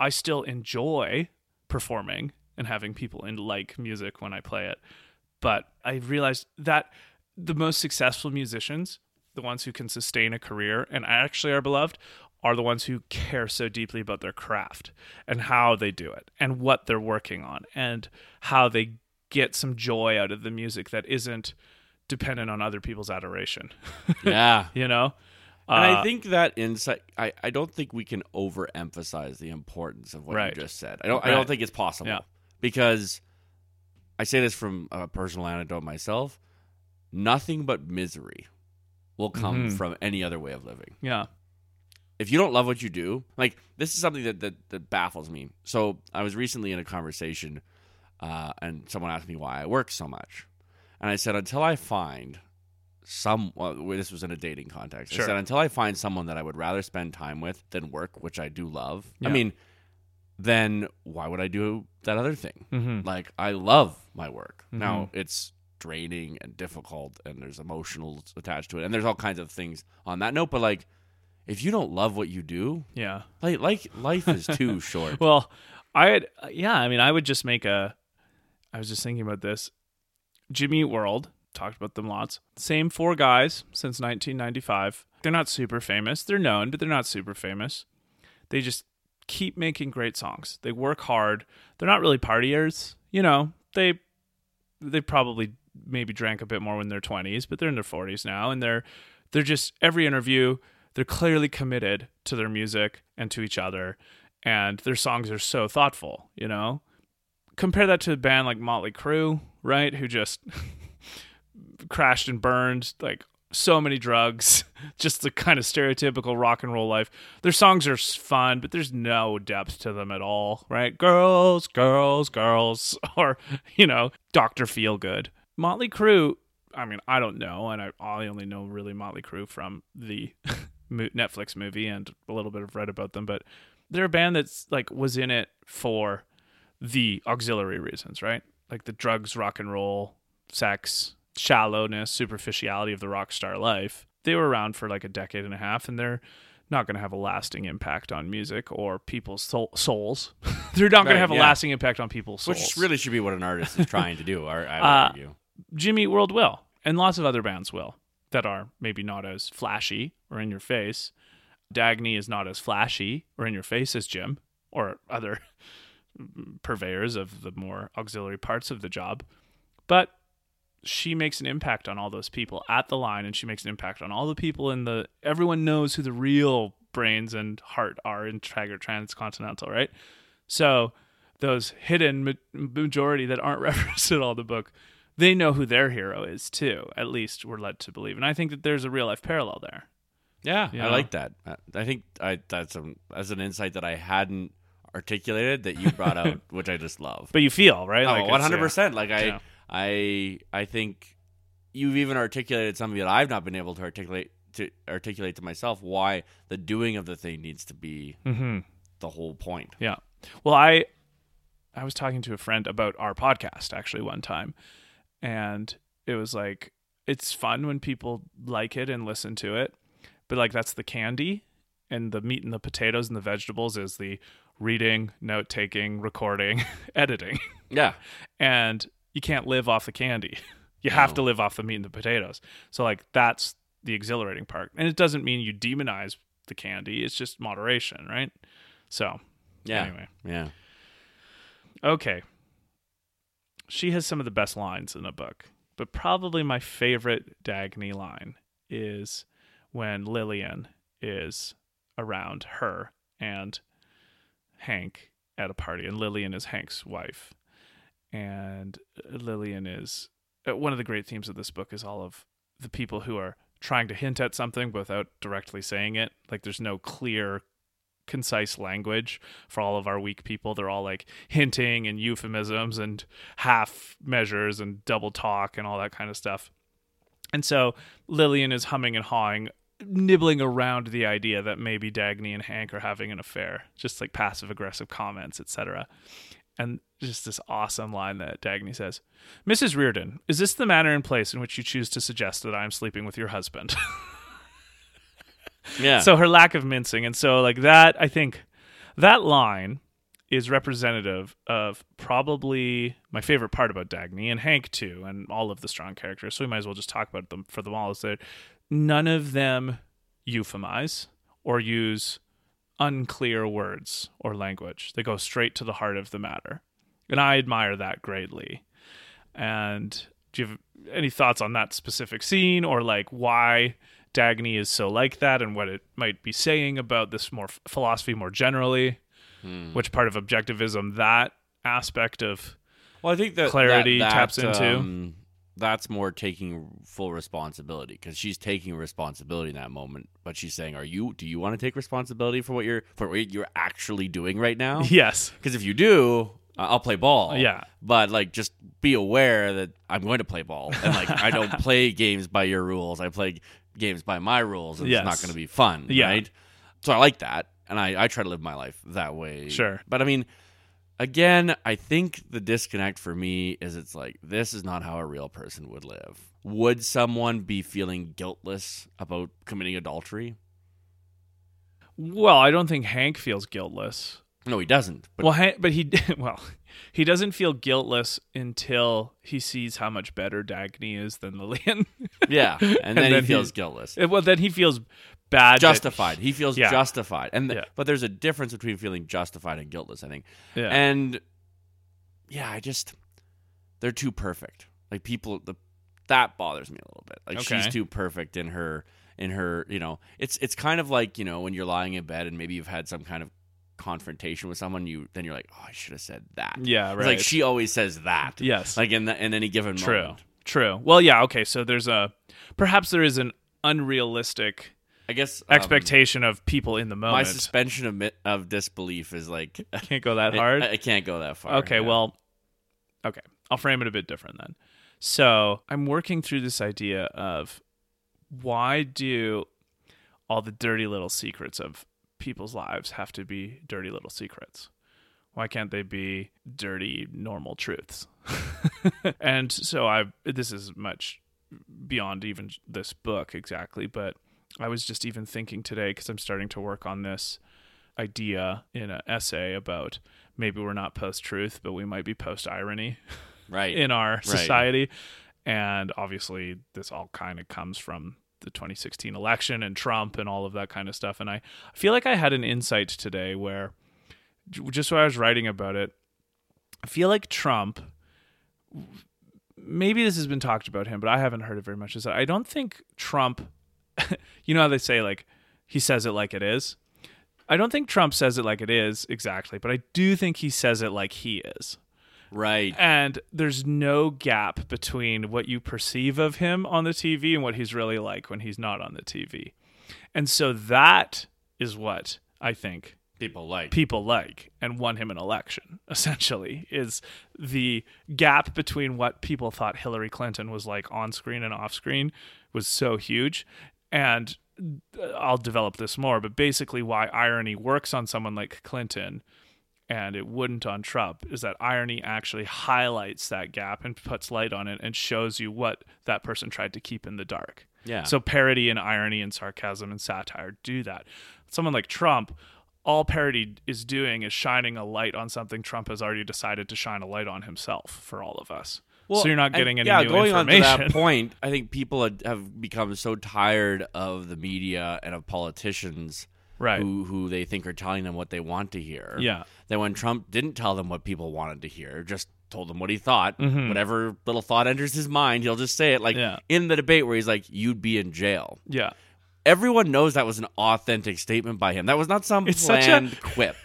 I still enjoy performing and having people in like music when I play it. But I realized that the most successful musicians, the ones who can sustain a career and actually are beloved, are the ones who care so deeply about their craft and how they do it and what they're working on and how they get some joy out of the music that isn't dependent on other people's adoration. <laughs> yeah. you know? And Uh, I think that insight, I, I don't think we can overemphasize the importance of what Right. you just said. I don't I don't think it's possible Yeah. because I say this from a personal anecdote myself. Nothing but misery will come Mhm. from any other way of living. yeah. If you don't love what you do, like this is something that that, that baffles me. So I was recently in a conversation, uh, and someone asked me why I work so much, and I said until I find some well, this was in a dating context. Sure. I said until I find someone that I would rather spend time with than work, which I do love. Yeah. I mean, then why would I do that other thing? Mm-hmm. Like I love my work. Mhm. Now it's draining and difficult and there's emotionals attached to it and there's all kinds of things on that note, but like if you don't love what you do, Yeah. like like life is too <laughs> short. Well, I had, yeah, I mean, I would just make a, I was just thinking about this. Jimmy World, talked about them lots. Same four guys since 1995. They're not super famous. They're known, but they're not super famous. They just keep making great songs. They work hard. They're not really partiers. You know, they, they probably maybe drank a bit more when they're 20s, but they're in their 40s now. And they're, they're just, every interview, they're clearly committed to their music and to each other and their songs are so thoughtful, you know? Compare that to a band like Motley Crue, right? Who just <laughs> crashed and burned like so many drugs, <laughs> just the kind of stereotypical rock and roll life. Their songs are fun, but there's no depth to them at all, right? Girls, girls, girls, <laughs> or, you know, Dr. Feelgood. Motley Crue, I mean, I don't know, and I, I only know really Motley Crue from the <laughs> Netflix movie and a little bit of read about them, but they're a band that's like was in it for the auxiliary reasons, right? Like the drugs, rock and roll, sex, shallowness, superficiality of the rock star life. They were around for like a decade and a half, and they're not going to have a lasting impact on music or people's soul- souls. <laughs> they're not going to have a lasting impact on people's souls. Which really should be what an artist is trying to do, I, I would <laughs> Uh, argue. Jimmy World will, and lots of other bands will that are maybe not as flashy or in your face. Dagny is not as flashy or in your face as Jim or other <laughs> purveyors of the more auxiliary parts of the job, but she makes an impact on all those people at the line, and she makes an impact on all the people in the. Everyone knows who the real brains and heart are in Taggart Transcontinental, right? So those hidden ma- majority that aren't <laughs> referenced at all in the book, they know who their hero is too. At least we're led to believe, and I think that there's a real life parallel there. Yeah, you I know? like that. I- I think I that's a that's an insight that I hadn't articulated that you brought out, <laughs> which I just love. But you feel right, Oh, one hundred percent. Like I, Yeah. I, I think you've even articulated something that I've not been able to articulate to articulate to myself why the doing of the thing needs to be Mm-hmm. the whole point. Yeah. Well, I I was talking to a friend about our podcast actually one time, and it was like it's fun when people like it and listen to it, but like that's the candy, and the meat and the potatoes and the vegetables is the reading, note taking, recording, <laughs> editing, Yeah. and you can't live off the candy. <laughs> You have No. to live off the meat and the potatoes. So like that's the exhilarating part, and it doesn't mean you demonize the candy. It's just moderation, right? So Yeah. anyway. Yeah. Okay. She has some of the best lines in the book, but probably my favorite Dagny line is when Lillian is around her and Hank at a party, and Lillian is Hank's wife. And Lillian is uh, one of the great themes of this book is all of the people who are trying to hint at something without directly saying it. Like there's no clear concise language for all of our weak people. They're all like hinting and euphemisms and half measures and double talk and all that kind of stuff. And so Lillian is humming and hawing, nibbling around the idea that maybe Dagny and Hank are having an affair, just like passive aggressive comments, etc. And just this awesome line that Dagny says Mrs. Rearden, is this the manner and place in which you choose to suggest that I am sleeping with your husband? <laughs> Yeah. so her lack of mincing and so like that i think that line is representative of probably my favorite part about dagny and hank too and all of the strong characters so we might as well just talk about them for them all is that none of them euphemize or use unclear words or language they go straight to the heart of the matter and i admire that greatly and do you have any thoughts on that specific scene or like why Dagny is so like that and what it might be saying about this more philosophy more generally? Hmm. Which part of objectivism that aspect of Well, I think that clarity that- taps that, into. um, that's more taking full responsibility because she's taking responsibility in that moment. But she's saying, "Are you? Do you want to take responsibility for what you're for what you're actually doing right now? yes, <laughs> Because if you do, Uh, I'll play ball. Yeah. But like, just be aware that I'm going to play ball, and like, I don't <laughs> play games by your rules. I play games by my rules, and Yes. it's not going to be fun. Yeah. Right. So I like that, and I I try to live my life that way. Sure. But I mean, again, I think the disconnect for me is it's like this is not how a real person would live. Would someone be feeling guiltless about committing adultery? well, I don't think Hank feels guiltless. No, he doesn't. But well, Hank, but he <laughs> well, he doesn't feel guiltless until he sees how much better Dagny is than Lillian. <laughs> yeah, and, And then, then he feels he- guiltless. Eh, well, then he feels bad. justified. He feels Yeah. justified, and th- Yeah. but there's a difference between feeling justified and guiltless. I think, yeah. and yeah, I just they're too perfect. Like people, the that bothers me a little bit. Like Okay. she's too perfect in her in her. You know, it's it's kind of like you know when you're lying in bed and maybe you've had some kind of confrontation with someone. You then you're like, oh, I should have said that. yeah, It's right. like she always says that. yes. Like in the, in any given True. moment. True. Well, yeah. Okay. So there's a perhaps there is an unrealistic I guess um, expectation of people in the moment. My suspension of, mi- of disbelief is like I <laughs> Can't go that hard. I, I can't go that far. okay. yeah. Well. Okay. I'll frame it a bit different then. So I'm working through this idea of why do all the dirty little secrets of people's lives have to be dirty little secrets? Why can't they be dirty normal truths? <laughs> and so I this is much beyond even this book exactly, but I was just even thinking today because I'm starting to work on this idea in an essay about maybe we're not post truth, but we might be post irony right. <laughs> in our society. And obviously, this all kind of comes from the 2016 election and Trump and all of that kind of stuff. And I feel like I had an insight today where, just when I was writing about it, I feel like Trump. Maybe this has been talked about him, but I haven't heard it very much. Is that I don't think Trump. <laughs> you know how they say like he says it like it is. I don't think Trump says it like it is exactly, but I do think he says it like he is right. and there's no gap between what you perceive of him on the TV and what he's really like when he's not on the TV. And so that is what I think people like. people like and won him an election <laughs> essentially is the gap between what people thought Hillary Clinton was like on screen and off screen was so huge and uh, I'll develop this more but basically why irony works on someone like Clinton and it wouldn't on Trump is that irony actually highlights that gap and puts light on it and shows you what that person tried to keep in the dark. Yeah. So parody and irony and sarcasm and satire do that. Someone like Trump, all parody is doing is shining a light on something Trump has already decided to shine a light on himself for all of us. Well, so you're not and- getting any yeah, new going on to that <laughs> point, I think people have become so tired of the media and of politicians right. who who they think are telling them what they want to hear. Yeah. That when Trump didn't tell them what people wanted to hear, just told them what he thought. Mhm. Whatever little thought enters his mind, he'll just say it. Like Yeah. in the debate where he's like, "You'd be in jail." Yeah. Everyone knows that was an authentic statement by him. That was not some It's such a- planned quip,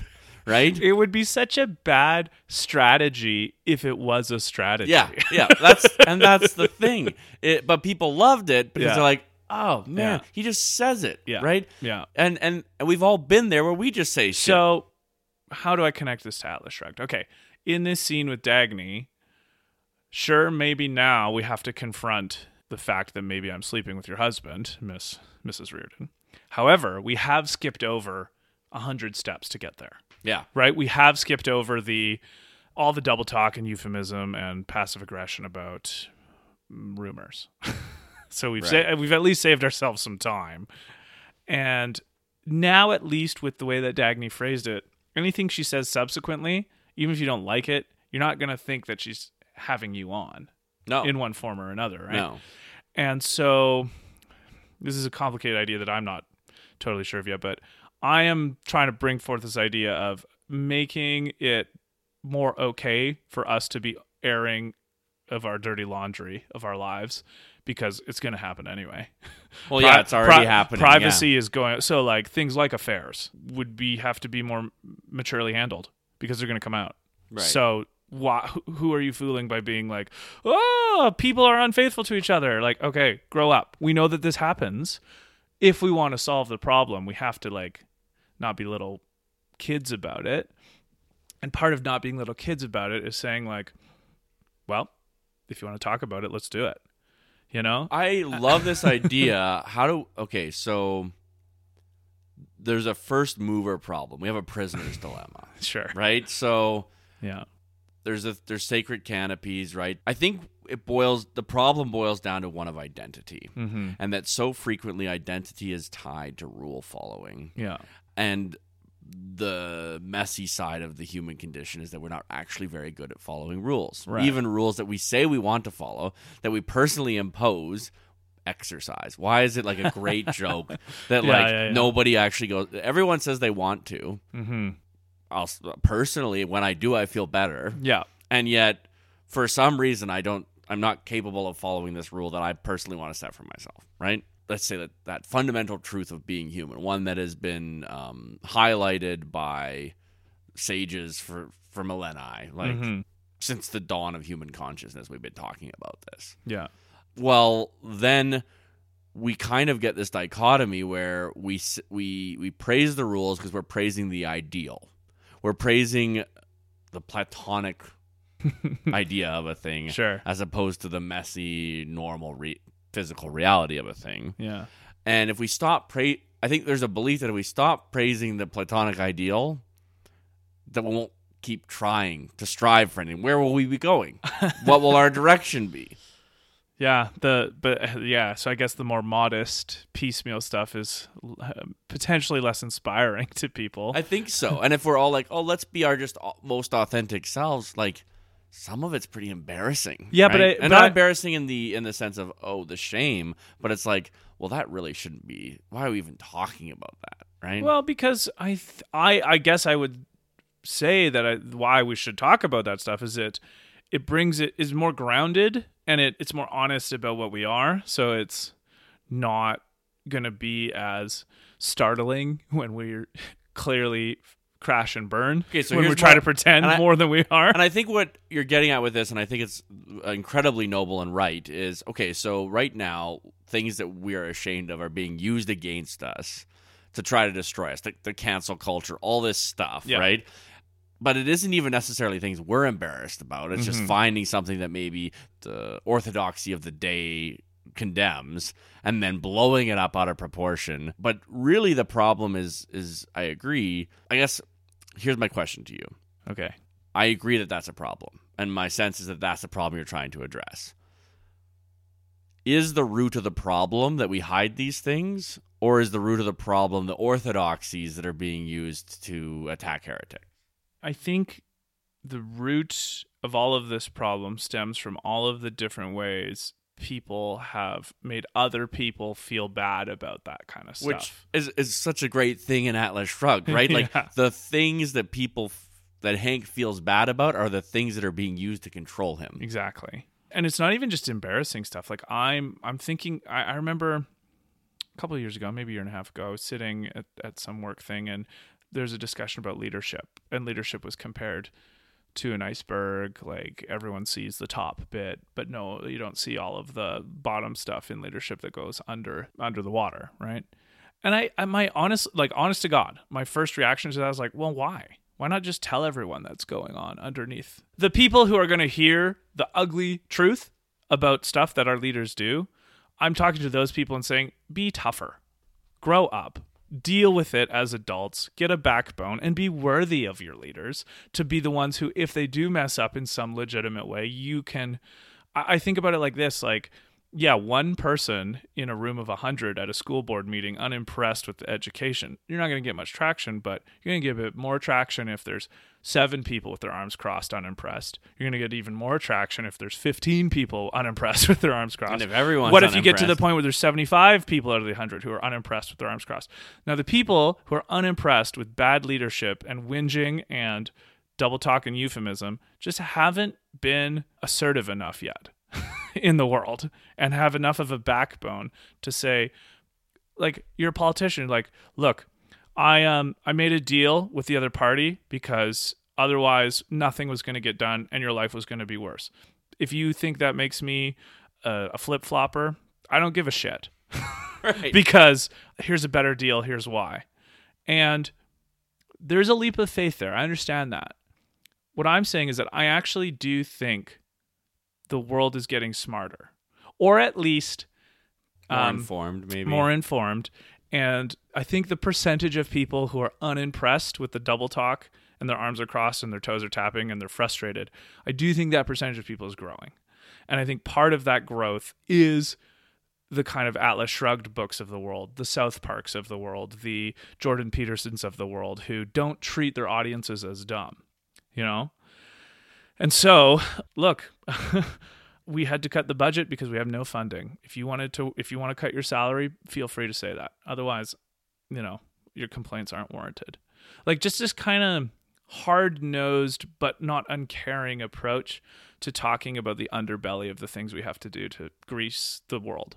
right? It would be such a bad strategy if it was a strategy. Yeah, yeah. That's and that's the thing. <laughs> It, but people loved it because Yeah. they're like, "Oh man, Yeah. he just says it." Yeah. right. Yeah. And and and we've all been there where we just say shit. So, how do I connect this to Atlas Shrugged? Okay, in this scene with Dagny, sure, maybe now we have to confront the fact that maybe I'm sleeping with your husband, Miss Mrs. Rearden. However, we have skipped over a hundred steps to get there. yeah, Right? We have skipped over the all the double talk and euphemism and passive aggression about rumors. <laughs> so we've Right. sa- we've at least saved ourselves some time. And now, at least with the way that Dagny phrased it, anything she says subsequently, even if you don't like it, you're not going to think that she's having you on no, in one form or another, right? no, And so this is a complicated idea that I'm not totally sure of yet, but I am trying to bring forth this idea of making it more okay for us to be airing of our dirty laundry of our lives because it's going to happen anyway. <laughs> Well, yeah, it's already pri- happening. Privacy is going so like things like affairs would be have to be more maturely handled because they're going to come out. Right. So why, who are you fooling by being like, oh, people are unfaithful to each other? Like, okay, grow up. We know that this happens. If we want to solve the problem, we have to like not be little kids about it. And part of not being little kids about it is saying like, well, if you want to talk about it, let's do it. You know? <laughs> I love this idea. How do okay? So there's a first mover problem. We have a prisoner's dilemma, <laughs> Sure. right? So Yeah. there's a there's sacred canopies, right? I think it boils the problem boils down to one of identity, Mm-hmm. and that so frequently identity is tied to rule following, Yeah. and the messy side of the human condition is that we're not actually very good at following rules, Right. even rules that we say we want to follow, that we personally impose. Exercise. Why is it like a great <laughs> joke that Yeah, like yeah, yeah. nobody actually goes? Everyone says they want to. Mm-hmm. I'll personally, when I do, I feel better Yeah. and yet for some reason i don't i'm not capable of following this rule that i personally want to set for myself right let's say that that fundamental truth of being human one that has been um, highlighted by sages for for millennia like Mhm. since the dawn of human consciousness we've been talking about this Yeah. well then we kind of get this dichotomy where we we we praise the rules because we're praising the ideal we're praising the platonic <laughs> idea of a thing Sure. as opposed to the messy normal re- physical reality of a thing Yeah. and if we stop pra- i think there's a belief that if we stop praising the platonic ideal that we won't keep trying to strive for anything where will we be going <laughs> what will our direction be Yeah, the but yeah, so I guess the more modest piecemeal stuff is uh, potentially less inspiring <laughs> to people. I think so. And if we're all like, "Oh, let's be our just most authentic selves," like some of it's pretty embarrassing. Yeah, but? I- and but not I- embarrassing in the in the sense of oh the shame, but it's like, well, that really shouldn't be. Why are we even talking about that? Right? well, because I th- I I guess I would say that I, why we should talk about that stuff is it it brings it is more grounded and it it's more honest about what we are. So it's not going to be as startling <laughs> when we're clearly crash and burn Okay, so when we're trying my- to pretend I- more than we are. And I think what you're getting at with this, and I think it's incredibly noble and right, is okay, so right now, things that we are ashamed of are being used against us to try to destroy us, the, the cancel culture, all this stuff, Yeah. right? But it isn't even necessarily things we're embarrassed about. It's just Mhm. finding something that maybe the orthodoxy of the day condemns and then blowing it up out of proportion. But really the problem is is I agree. I guess here's my question to you. Okay. I agree that that's a problem. And my sense is that that's the problem you're trying to address. Is the root of the problem that we hide these things, or is the root of the problem the orthodoxies that are being used to attack heretics? I think the root of all of this problem stems from all of the different ways people have made other people feel bad about that kind of stuff. Which is, is such a great thing in Atlas Shrugged, <laughs> right? Like the things that people, f- that Hank feels bad about are the things that are being used to control him. Exactly. And it's not even just embarrassing stuff. Like I'm I'm thinking I, I remember a couple of years ago, maybe a year and a half ago, I was sitting at, at some work thing and there's a discussion about leadership. And leadership was compared to an iceberg. Like everyone sees the top bit, but no, you don't see all of the bottom stuff in leadership that goes under under the water, right? And I, I my honest like honest to God, my first reaction to that was like, well, why? Why not just tell everyone that's going on underneath? The people who are going to hear the ugly truth about stuff that our leaders do, I'm talking to those people and saying, be tougher, grow up, deal with it as adults, get a backbone, and be worthy of your leaders to be the ones who, if they do mess up in some legitimate way, you can. I think about it like this like, yeah, one person in a room of 100 at a school board meeting unimpressed with the education, you're not going to get much traction, but you're going to get a bit more traction if there's seven people with their arms crossed unimpressed. You're going to get even more traction if there's 15 people unimpressed <laughs> with their arms crossed. And if everyone's what if you get to the point where there's 75 people out of the 100 who are unimpressed with their arms crossed? Now, the people who are unimpressed with bad leadership and whinging and double talk and euphemism just haven't been assertive enough yet <laughs> <laughs> in the world and have enough of a backbone to say like you're a politician like look i um i made a deal with the other party because otherwise nothing was going to get done and your life was going to be worse. If you think that makes me a, a flip-flopper i don't give a shit. Right. <laughs> because here's a better deal here's why. And there's a leap of faith there. I understand that. What i'm saying is that i actually do think the world is getting smarter or at least more um, informed, maybe. more informed and i think the percentage of people who are unimpressed with the double talk and their arms are crossed and their toes are tapping and they're frustrated i do think that percentage of people is growing and i think part of that growth is the kind of Atlas Shrugged books of the world, the South Parks of the world, the Jordan Petersons of the world, who don't treat their audiences as dumb, you know? And so, look, <laughs> we had to cut the budget because we have no funding. If you wanted to, if you want to cut your salary, feel free to say that. Otherwise, you know, your complaints aren't warranted. Like just this kind of hard nosed but not uncaring approach to talking about the underbelly of the things we have to do to grease the world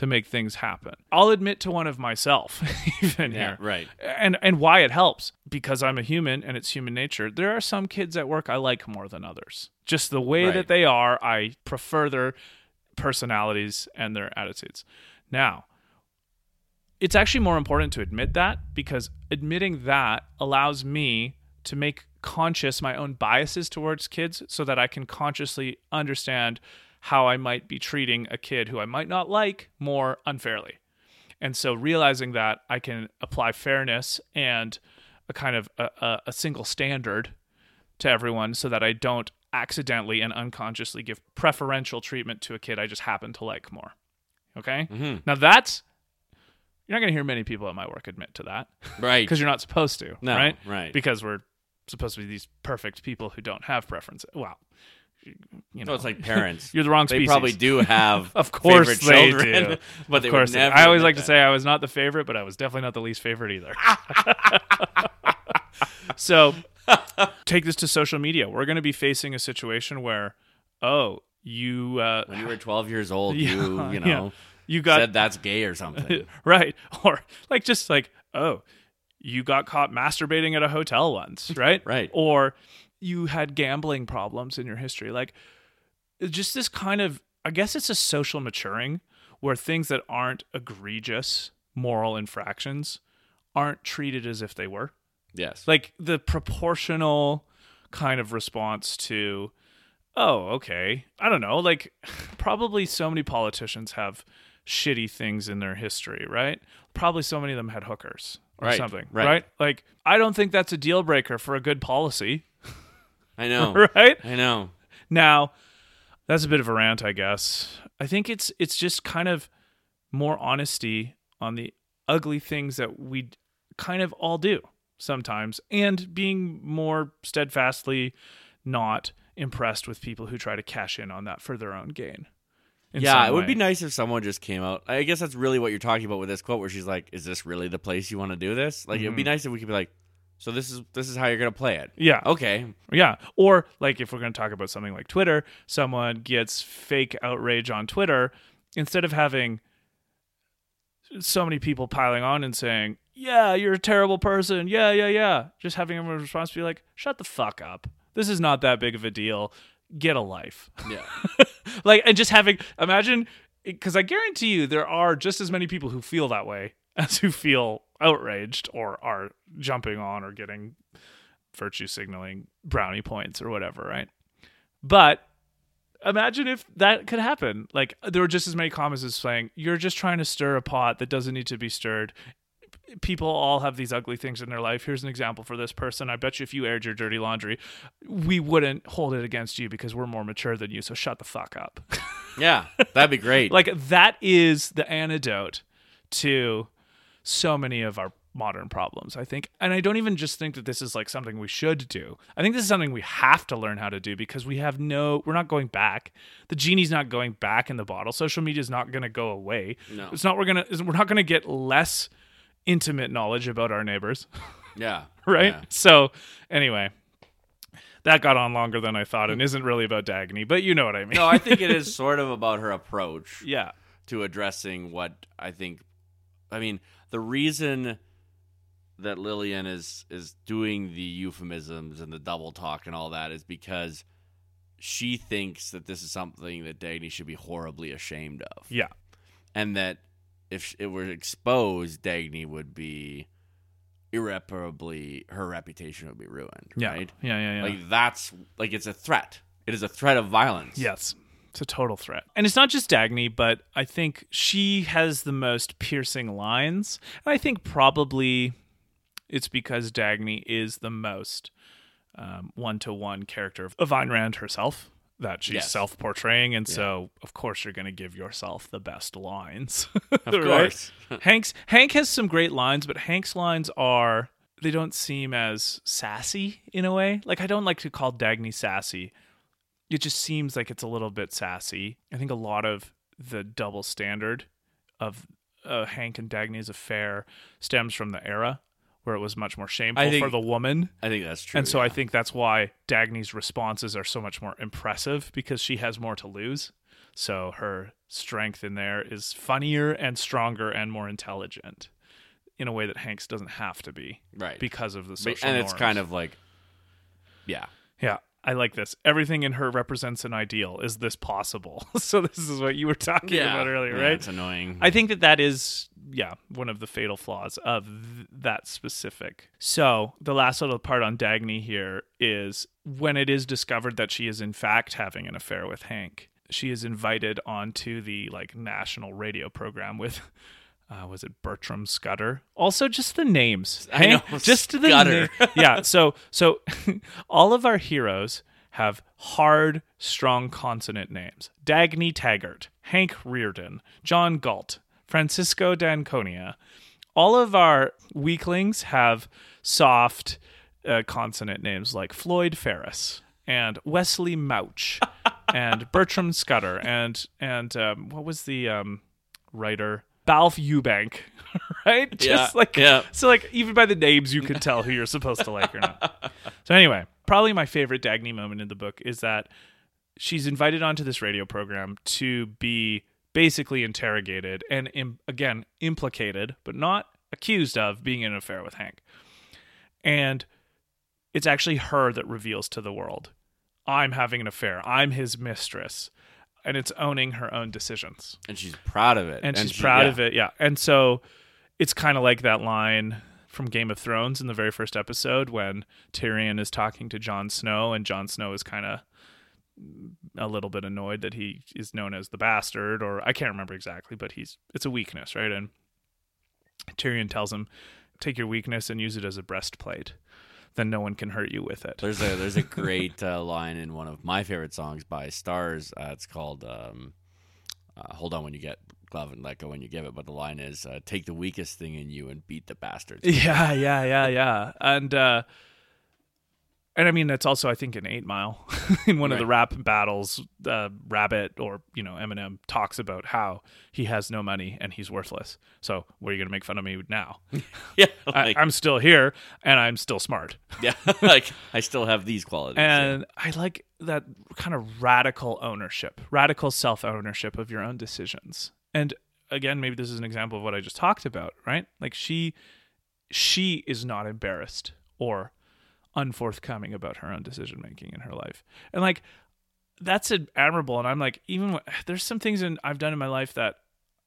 to make things happen. I'll admit to one of myself <laughs> even Yeah, here right. and and why it helps because I'm a human and it's human nature. There are some kids at work I like more than others. Just the way Right. that they are, I prefer their personalities and their attitudes. Now, it's actually more important to admit that because admitting that allows me to make conscious my own biases towards kids so that I can consciously understand how I might be treating a kid who I might not like more unfairly. And so realizing that I can apply fairness and a kind of a, a, single standard to everyone so that I don't accidentally and unconsciously give preferential treatment to a kid I just happen to like more. Okay? Mhm. Now that's you're not going to hear many people at my work admit to that Right. <laughs> because you're not supposed to, No, right? right. Because we're supposed to be these perfect people who don't have preference. Well, you know, So it's like parents. <laughs> you're the wrong species. they probably do have <laughs> Of course they children, do. <laughs> but of they course, they- I always like to say I was not the favorite, but I was definitely not the least favorite either. so, take this to social media. We're going to be facing a situation where, oh, you, uh, when you were 12 years old, Yeah, you you yeah. know you got said that's gay or something. right, or like just like, oh, you got caught masturbating at a hotel once, right? Right. Or you had gambling problems in your history, like just this kind of I guess it's a social maturing where things that aren't egregious moral infractions aren't treated as if they were. Yes. Like the proportional kind of response to, oh, okay. I don't know. Like, <laughs> probably so many politicians have shitty things in their history, right? Probably so many of them had hookers or Right, something, right. right. Like, I don't think that's a deal breaker for a good policy, I <laughs> know. right? I know. Now, that's a bit of a rant, I guess. I think it's it's just kind of more honesty on the ugly things that we kind of all do sometimes, and being more steadfastly not impressed with people who try to cash in on that for their own gain. in yeah, it would be nice if someone just came out. I guess that's really what you're talking about with this quote, where she's like, "Is this really the place you want to do this?" Like, it would be Mm-hmm. nice if we could be like, "So this is this is how you're gonna play it." Yeah. Okay. Yeah. Or like if we're going to talk about something like Twitter, someone gets fake outrage on Twitter instead of having so many people piling on and saying, "Yeah, you're a terrible person." Yeah, yeah, yeah. Just having a response be like, "Shut the fuck up. This is not that big of a deal. Get a life." Yeah. <laughs> like and just having imagine because I guarantee you there are just as many people who feel that way as who feel outraged or are jumping on or getting virtue signaling brownie points or whatever, right? But imagine if that could happen. Like there were just as many comments as saying, "You're just trying to stir a pot that doesn't need to be stirred." People all have these ugly things in their life. Here's an example for this person. I bet you if you aired your dirty laundry, we wouldn't hold it against you because we're more mature than you. So shut the fuck up. yeah, that'd be great. <laughs> like that is the antidote to so many of our modern problems i think and i don't even just think that this is like something we should do i think this is something we have to learn how to do because we have no we're not going back the genie's not going back in the bottle social media is not going to go away No. it's not we're gonna we're not going to get less intimate knowledge about our neighbors yeah. <laughs> right Yeah. so anyway that got on longer than i thought and isn't really about dagny but you know what i mean No, I think it <laughs> is sort of about her approach yeah to addressing what I think. I mean, the reason that Lillian is is doing the euphemisms and the double talk and all that is because she thinks that this is something that Dagny should be horribly ashamed of. yeah and that if it were exposed, Dagny would be irreparably her reputation would be ruined. yeah Right? yeah yeah yeah Like that's like it's a threat. It is a threat of violence. Yes. It's a total threat. And it's not just Dagny, but I think she has the most piercing lines. And I think probably it's because Dagny is the most one to one character of Ayn Rand herself that she's Yes. self portraying. And so, of course, you're going to give yourself the best lines. <laughs> Of course. <laughs> Hank's Hank has some great lines, but Hank's lines are they don't seem as sassy in a way. Like I don't like to call Dagny sassy. It just seems like it's a little bit sassy. I think a lot of the double standard of uh, Hank and Dagny's affair stems from the era where it was much more shameful think- for the woman. I think that's true. And so I think that's why Dagny's responses are so much more impressive because she has more to lose. So her strength in there is funnier and stronger and more intelligent in a way that Hank's doesn't have to be right. because of the social and it's kind of like yeah. yeah. I like this. Everything in her represents an ideal. Is this possible? <laughs> so this is what you were talking about earlier, Yeah, right? It's annoying. I think that that is, yeah, one of the fatal flaws of th- that specific. So the last little part on Dagny here is when it is discovered that she is in fact having an affair with Hank. She is invited onto the like national radio program with. Uh, was it Bertram Scudder? Also, just the names. <laughs> I know, just the Scudder. na- <laughs> yeah. So, so <laughs> all of our heroes have hard, strong consonant names: Dagny Taggart, Hank Rearden, John Galt, Francisco d'Anconia. All of our weaklings have soft uh, consonant names like Floyd Ferris and Wesley Mouch and Bertram Scudder and and um, what was the um, writer Balph Eubank, <laughs> right? Just Yeah, like yeah. so, like even by the names, you can tell who you're supposed to like or not. <laughs> So anyway, probably my favorite Dagny moment in the book is that she's invited onto this radio program to be basically interrogated and Im- again implicated, but not accused of being in an affair with Hank. And it's actually her that reveals to the world, I'm having an affair. I'm his mistress. And it's owning her own decisions and she's proud of it. and, she's proud of it. Yeah, and so it's kind of like that line from Game of Thrones in the very first episode when Tyrion is talking to Jon Snow and Jon Snow is kind of a little bit annoyed that he is known as the bastard or I can't remember exactly, but he's it's a weakness, right? And Tyrion tells him, "Take your weakness and use it as a breastplate." Then no one can hurt you with it. There's a there's a <laughs> great uh, line in one of my favorite songs by Stars. Uh, it's called um, uh, "Hold On When You Get Love and Let Go When You Give It." But the line is, uh, "Take the weakest thing in you and beat the bastards." <laughs> Yeah, yeah, yeah, yeah. And uh and I mean that's also I think in Eight Mile <laughs> in one of the rap battles, uh, Rabbit or you know Eminem talks about how he has no money and he's worthless. So what are you going to make fun of me now? <laughs> yeah, I, I'm still here and I'm still smart. <laughs> yeah, like I still have these qualities. And I like that kind of radical ownership, radical self ownership of your own decisions. And again, maybe this is an example of what I just talked about, right? Like she she is not embarrassed or unforthcoming about her own decision making in her life. And like that's admirable and I'm like even when, <sighs> there's some things in I've done in my life that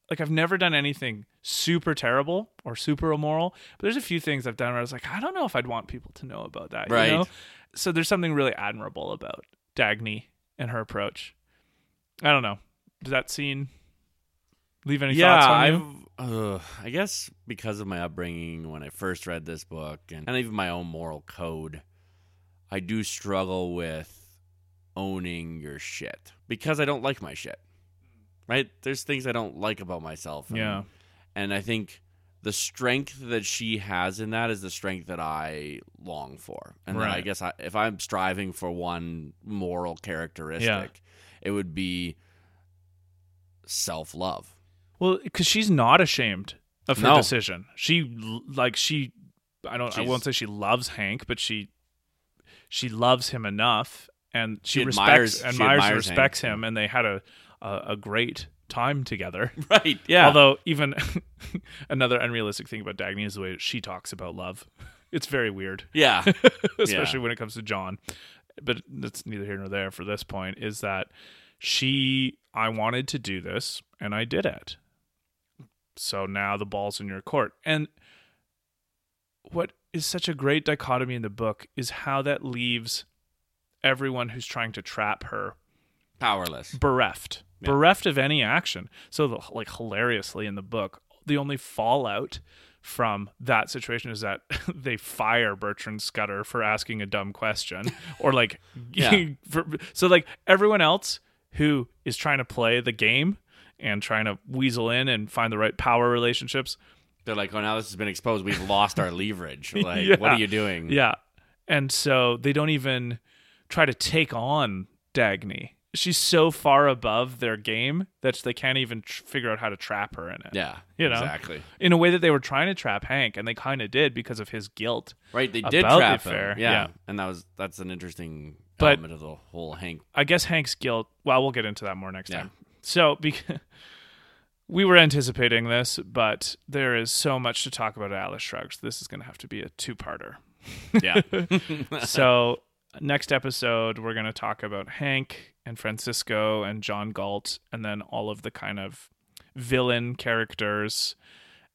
like I've never done anything super terrible or super immoral, but there's a few things I've done where I was like, I don't know if I'd want people to know about that. Right. You know? So there's something really admirable about Dagny and her approach. I don't know. Does that scene leave any yeah, thoughts on you? I've, uh, I guess because of my upbringing when I first read this book and, and even my own moral code, I do struggle with owning your shit because I don't like my shit. Right? There's things I don't like about myself. And, Yeah. And I think the strength that she has in that is the strength that I long for. And then I guess I, if I'm striving for one moral characteristic, it would be self love. Well, because she's not ashamed of her No. decision. She like she, I don't. I She's- won't say she loves Hank, but she, she loves him enough, and she, She respects admires- she admires and admires respects him, and they had a a, a great time together. <laughs> Right. Yeah. Although even <laughs> another unrealistic thing about Dagny is the way she talks about love. <laughs> It's very weird. yeah. especially when it comes to John. But that's neither here nor there for this point, is that she, I wanted to do this and I did it. So now the ball's in your court. And what is such a great dichotomy in the book is how that leaves everyone who's trying to trap her Powerless. bereft, Yeah. bereft of any action. So, the, like hilariously in the book, the only fallout from that situation is that <laughs> they fire Bertram Scudder for asking a dumb question, <laughs> or like, Yeah. <laughs> for, so like everyone else who is trying to play the game and trying to weasel in and find the right power relationships. They're like, oh, now this has been exposed. We've lost our leverage. <laughs> Like, Yeah. what are you doing? Yeah, and so they don't even try to take on Dagny. She's so far above their game that they can't even tr- figure out how to trap her in it. Yeah. You know? Exactly. in a way that they were trying to trap Hank, and they kind of did because of his guilt. Right. They did the trap affair, him. Yeah. yeah. And that was that's an interesting But- element of the whole Hank. I guess Hank's guilt. Well, we'll get into that more next Yeah. time. So, because <laughs> we were anticipating this, but there is so much to talk about Atlas Shrugs. This is going to have to be a two-parter. <laughs> Yeah. <laughs> so, next episode, we're going to talk about Hank and Francisco and John Galt, and then all of the kind of villain characters,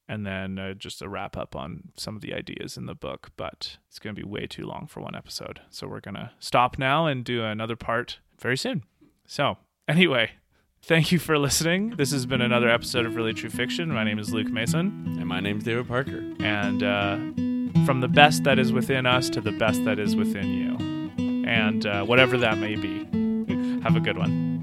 and then uh, just a wrap up on some of the ideas in the book. But it's going to be way too long for one episode. So, we're going to stop now and do another part very soon. So, anyway. Thank you for listening. This has been another episode of Really True Fiction. My name is Luke Mason. and my name's David Parker. And uh, from the best that is within us to the best that is within you. And uh, whatever that may be. Have a good one.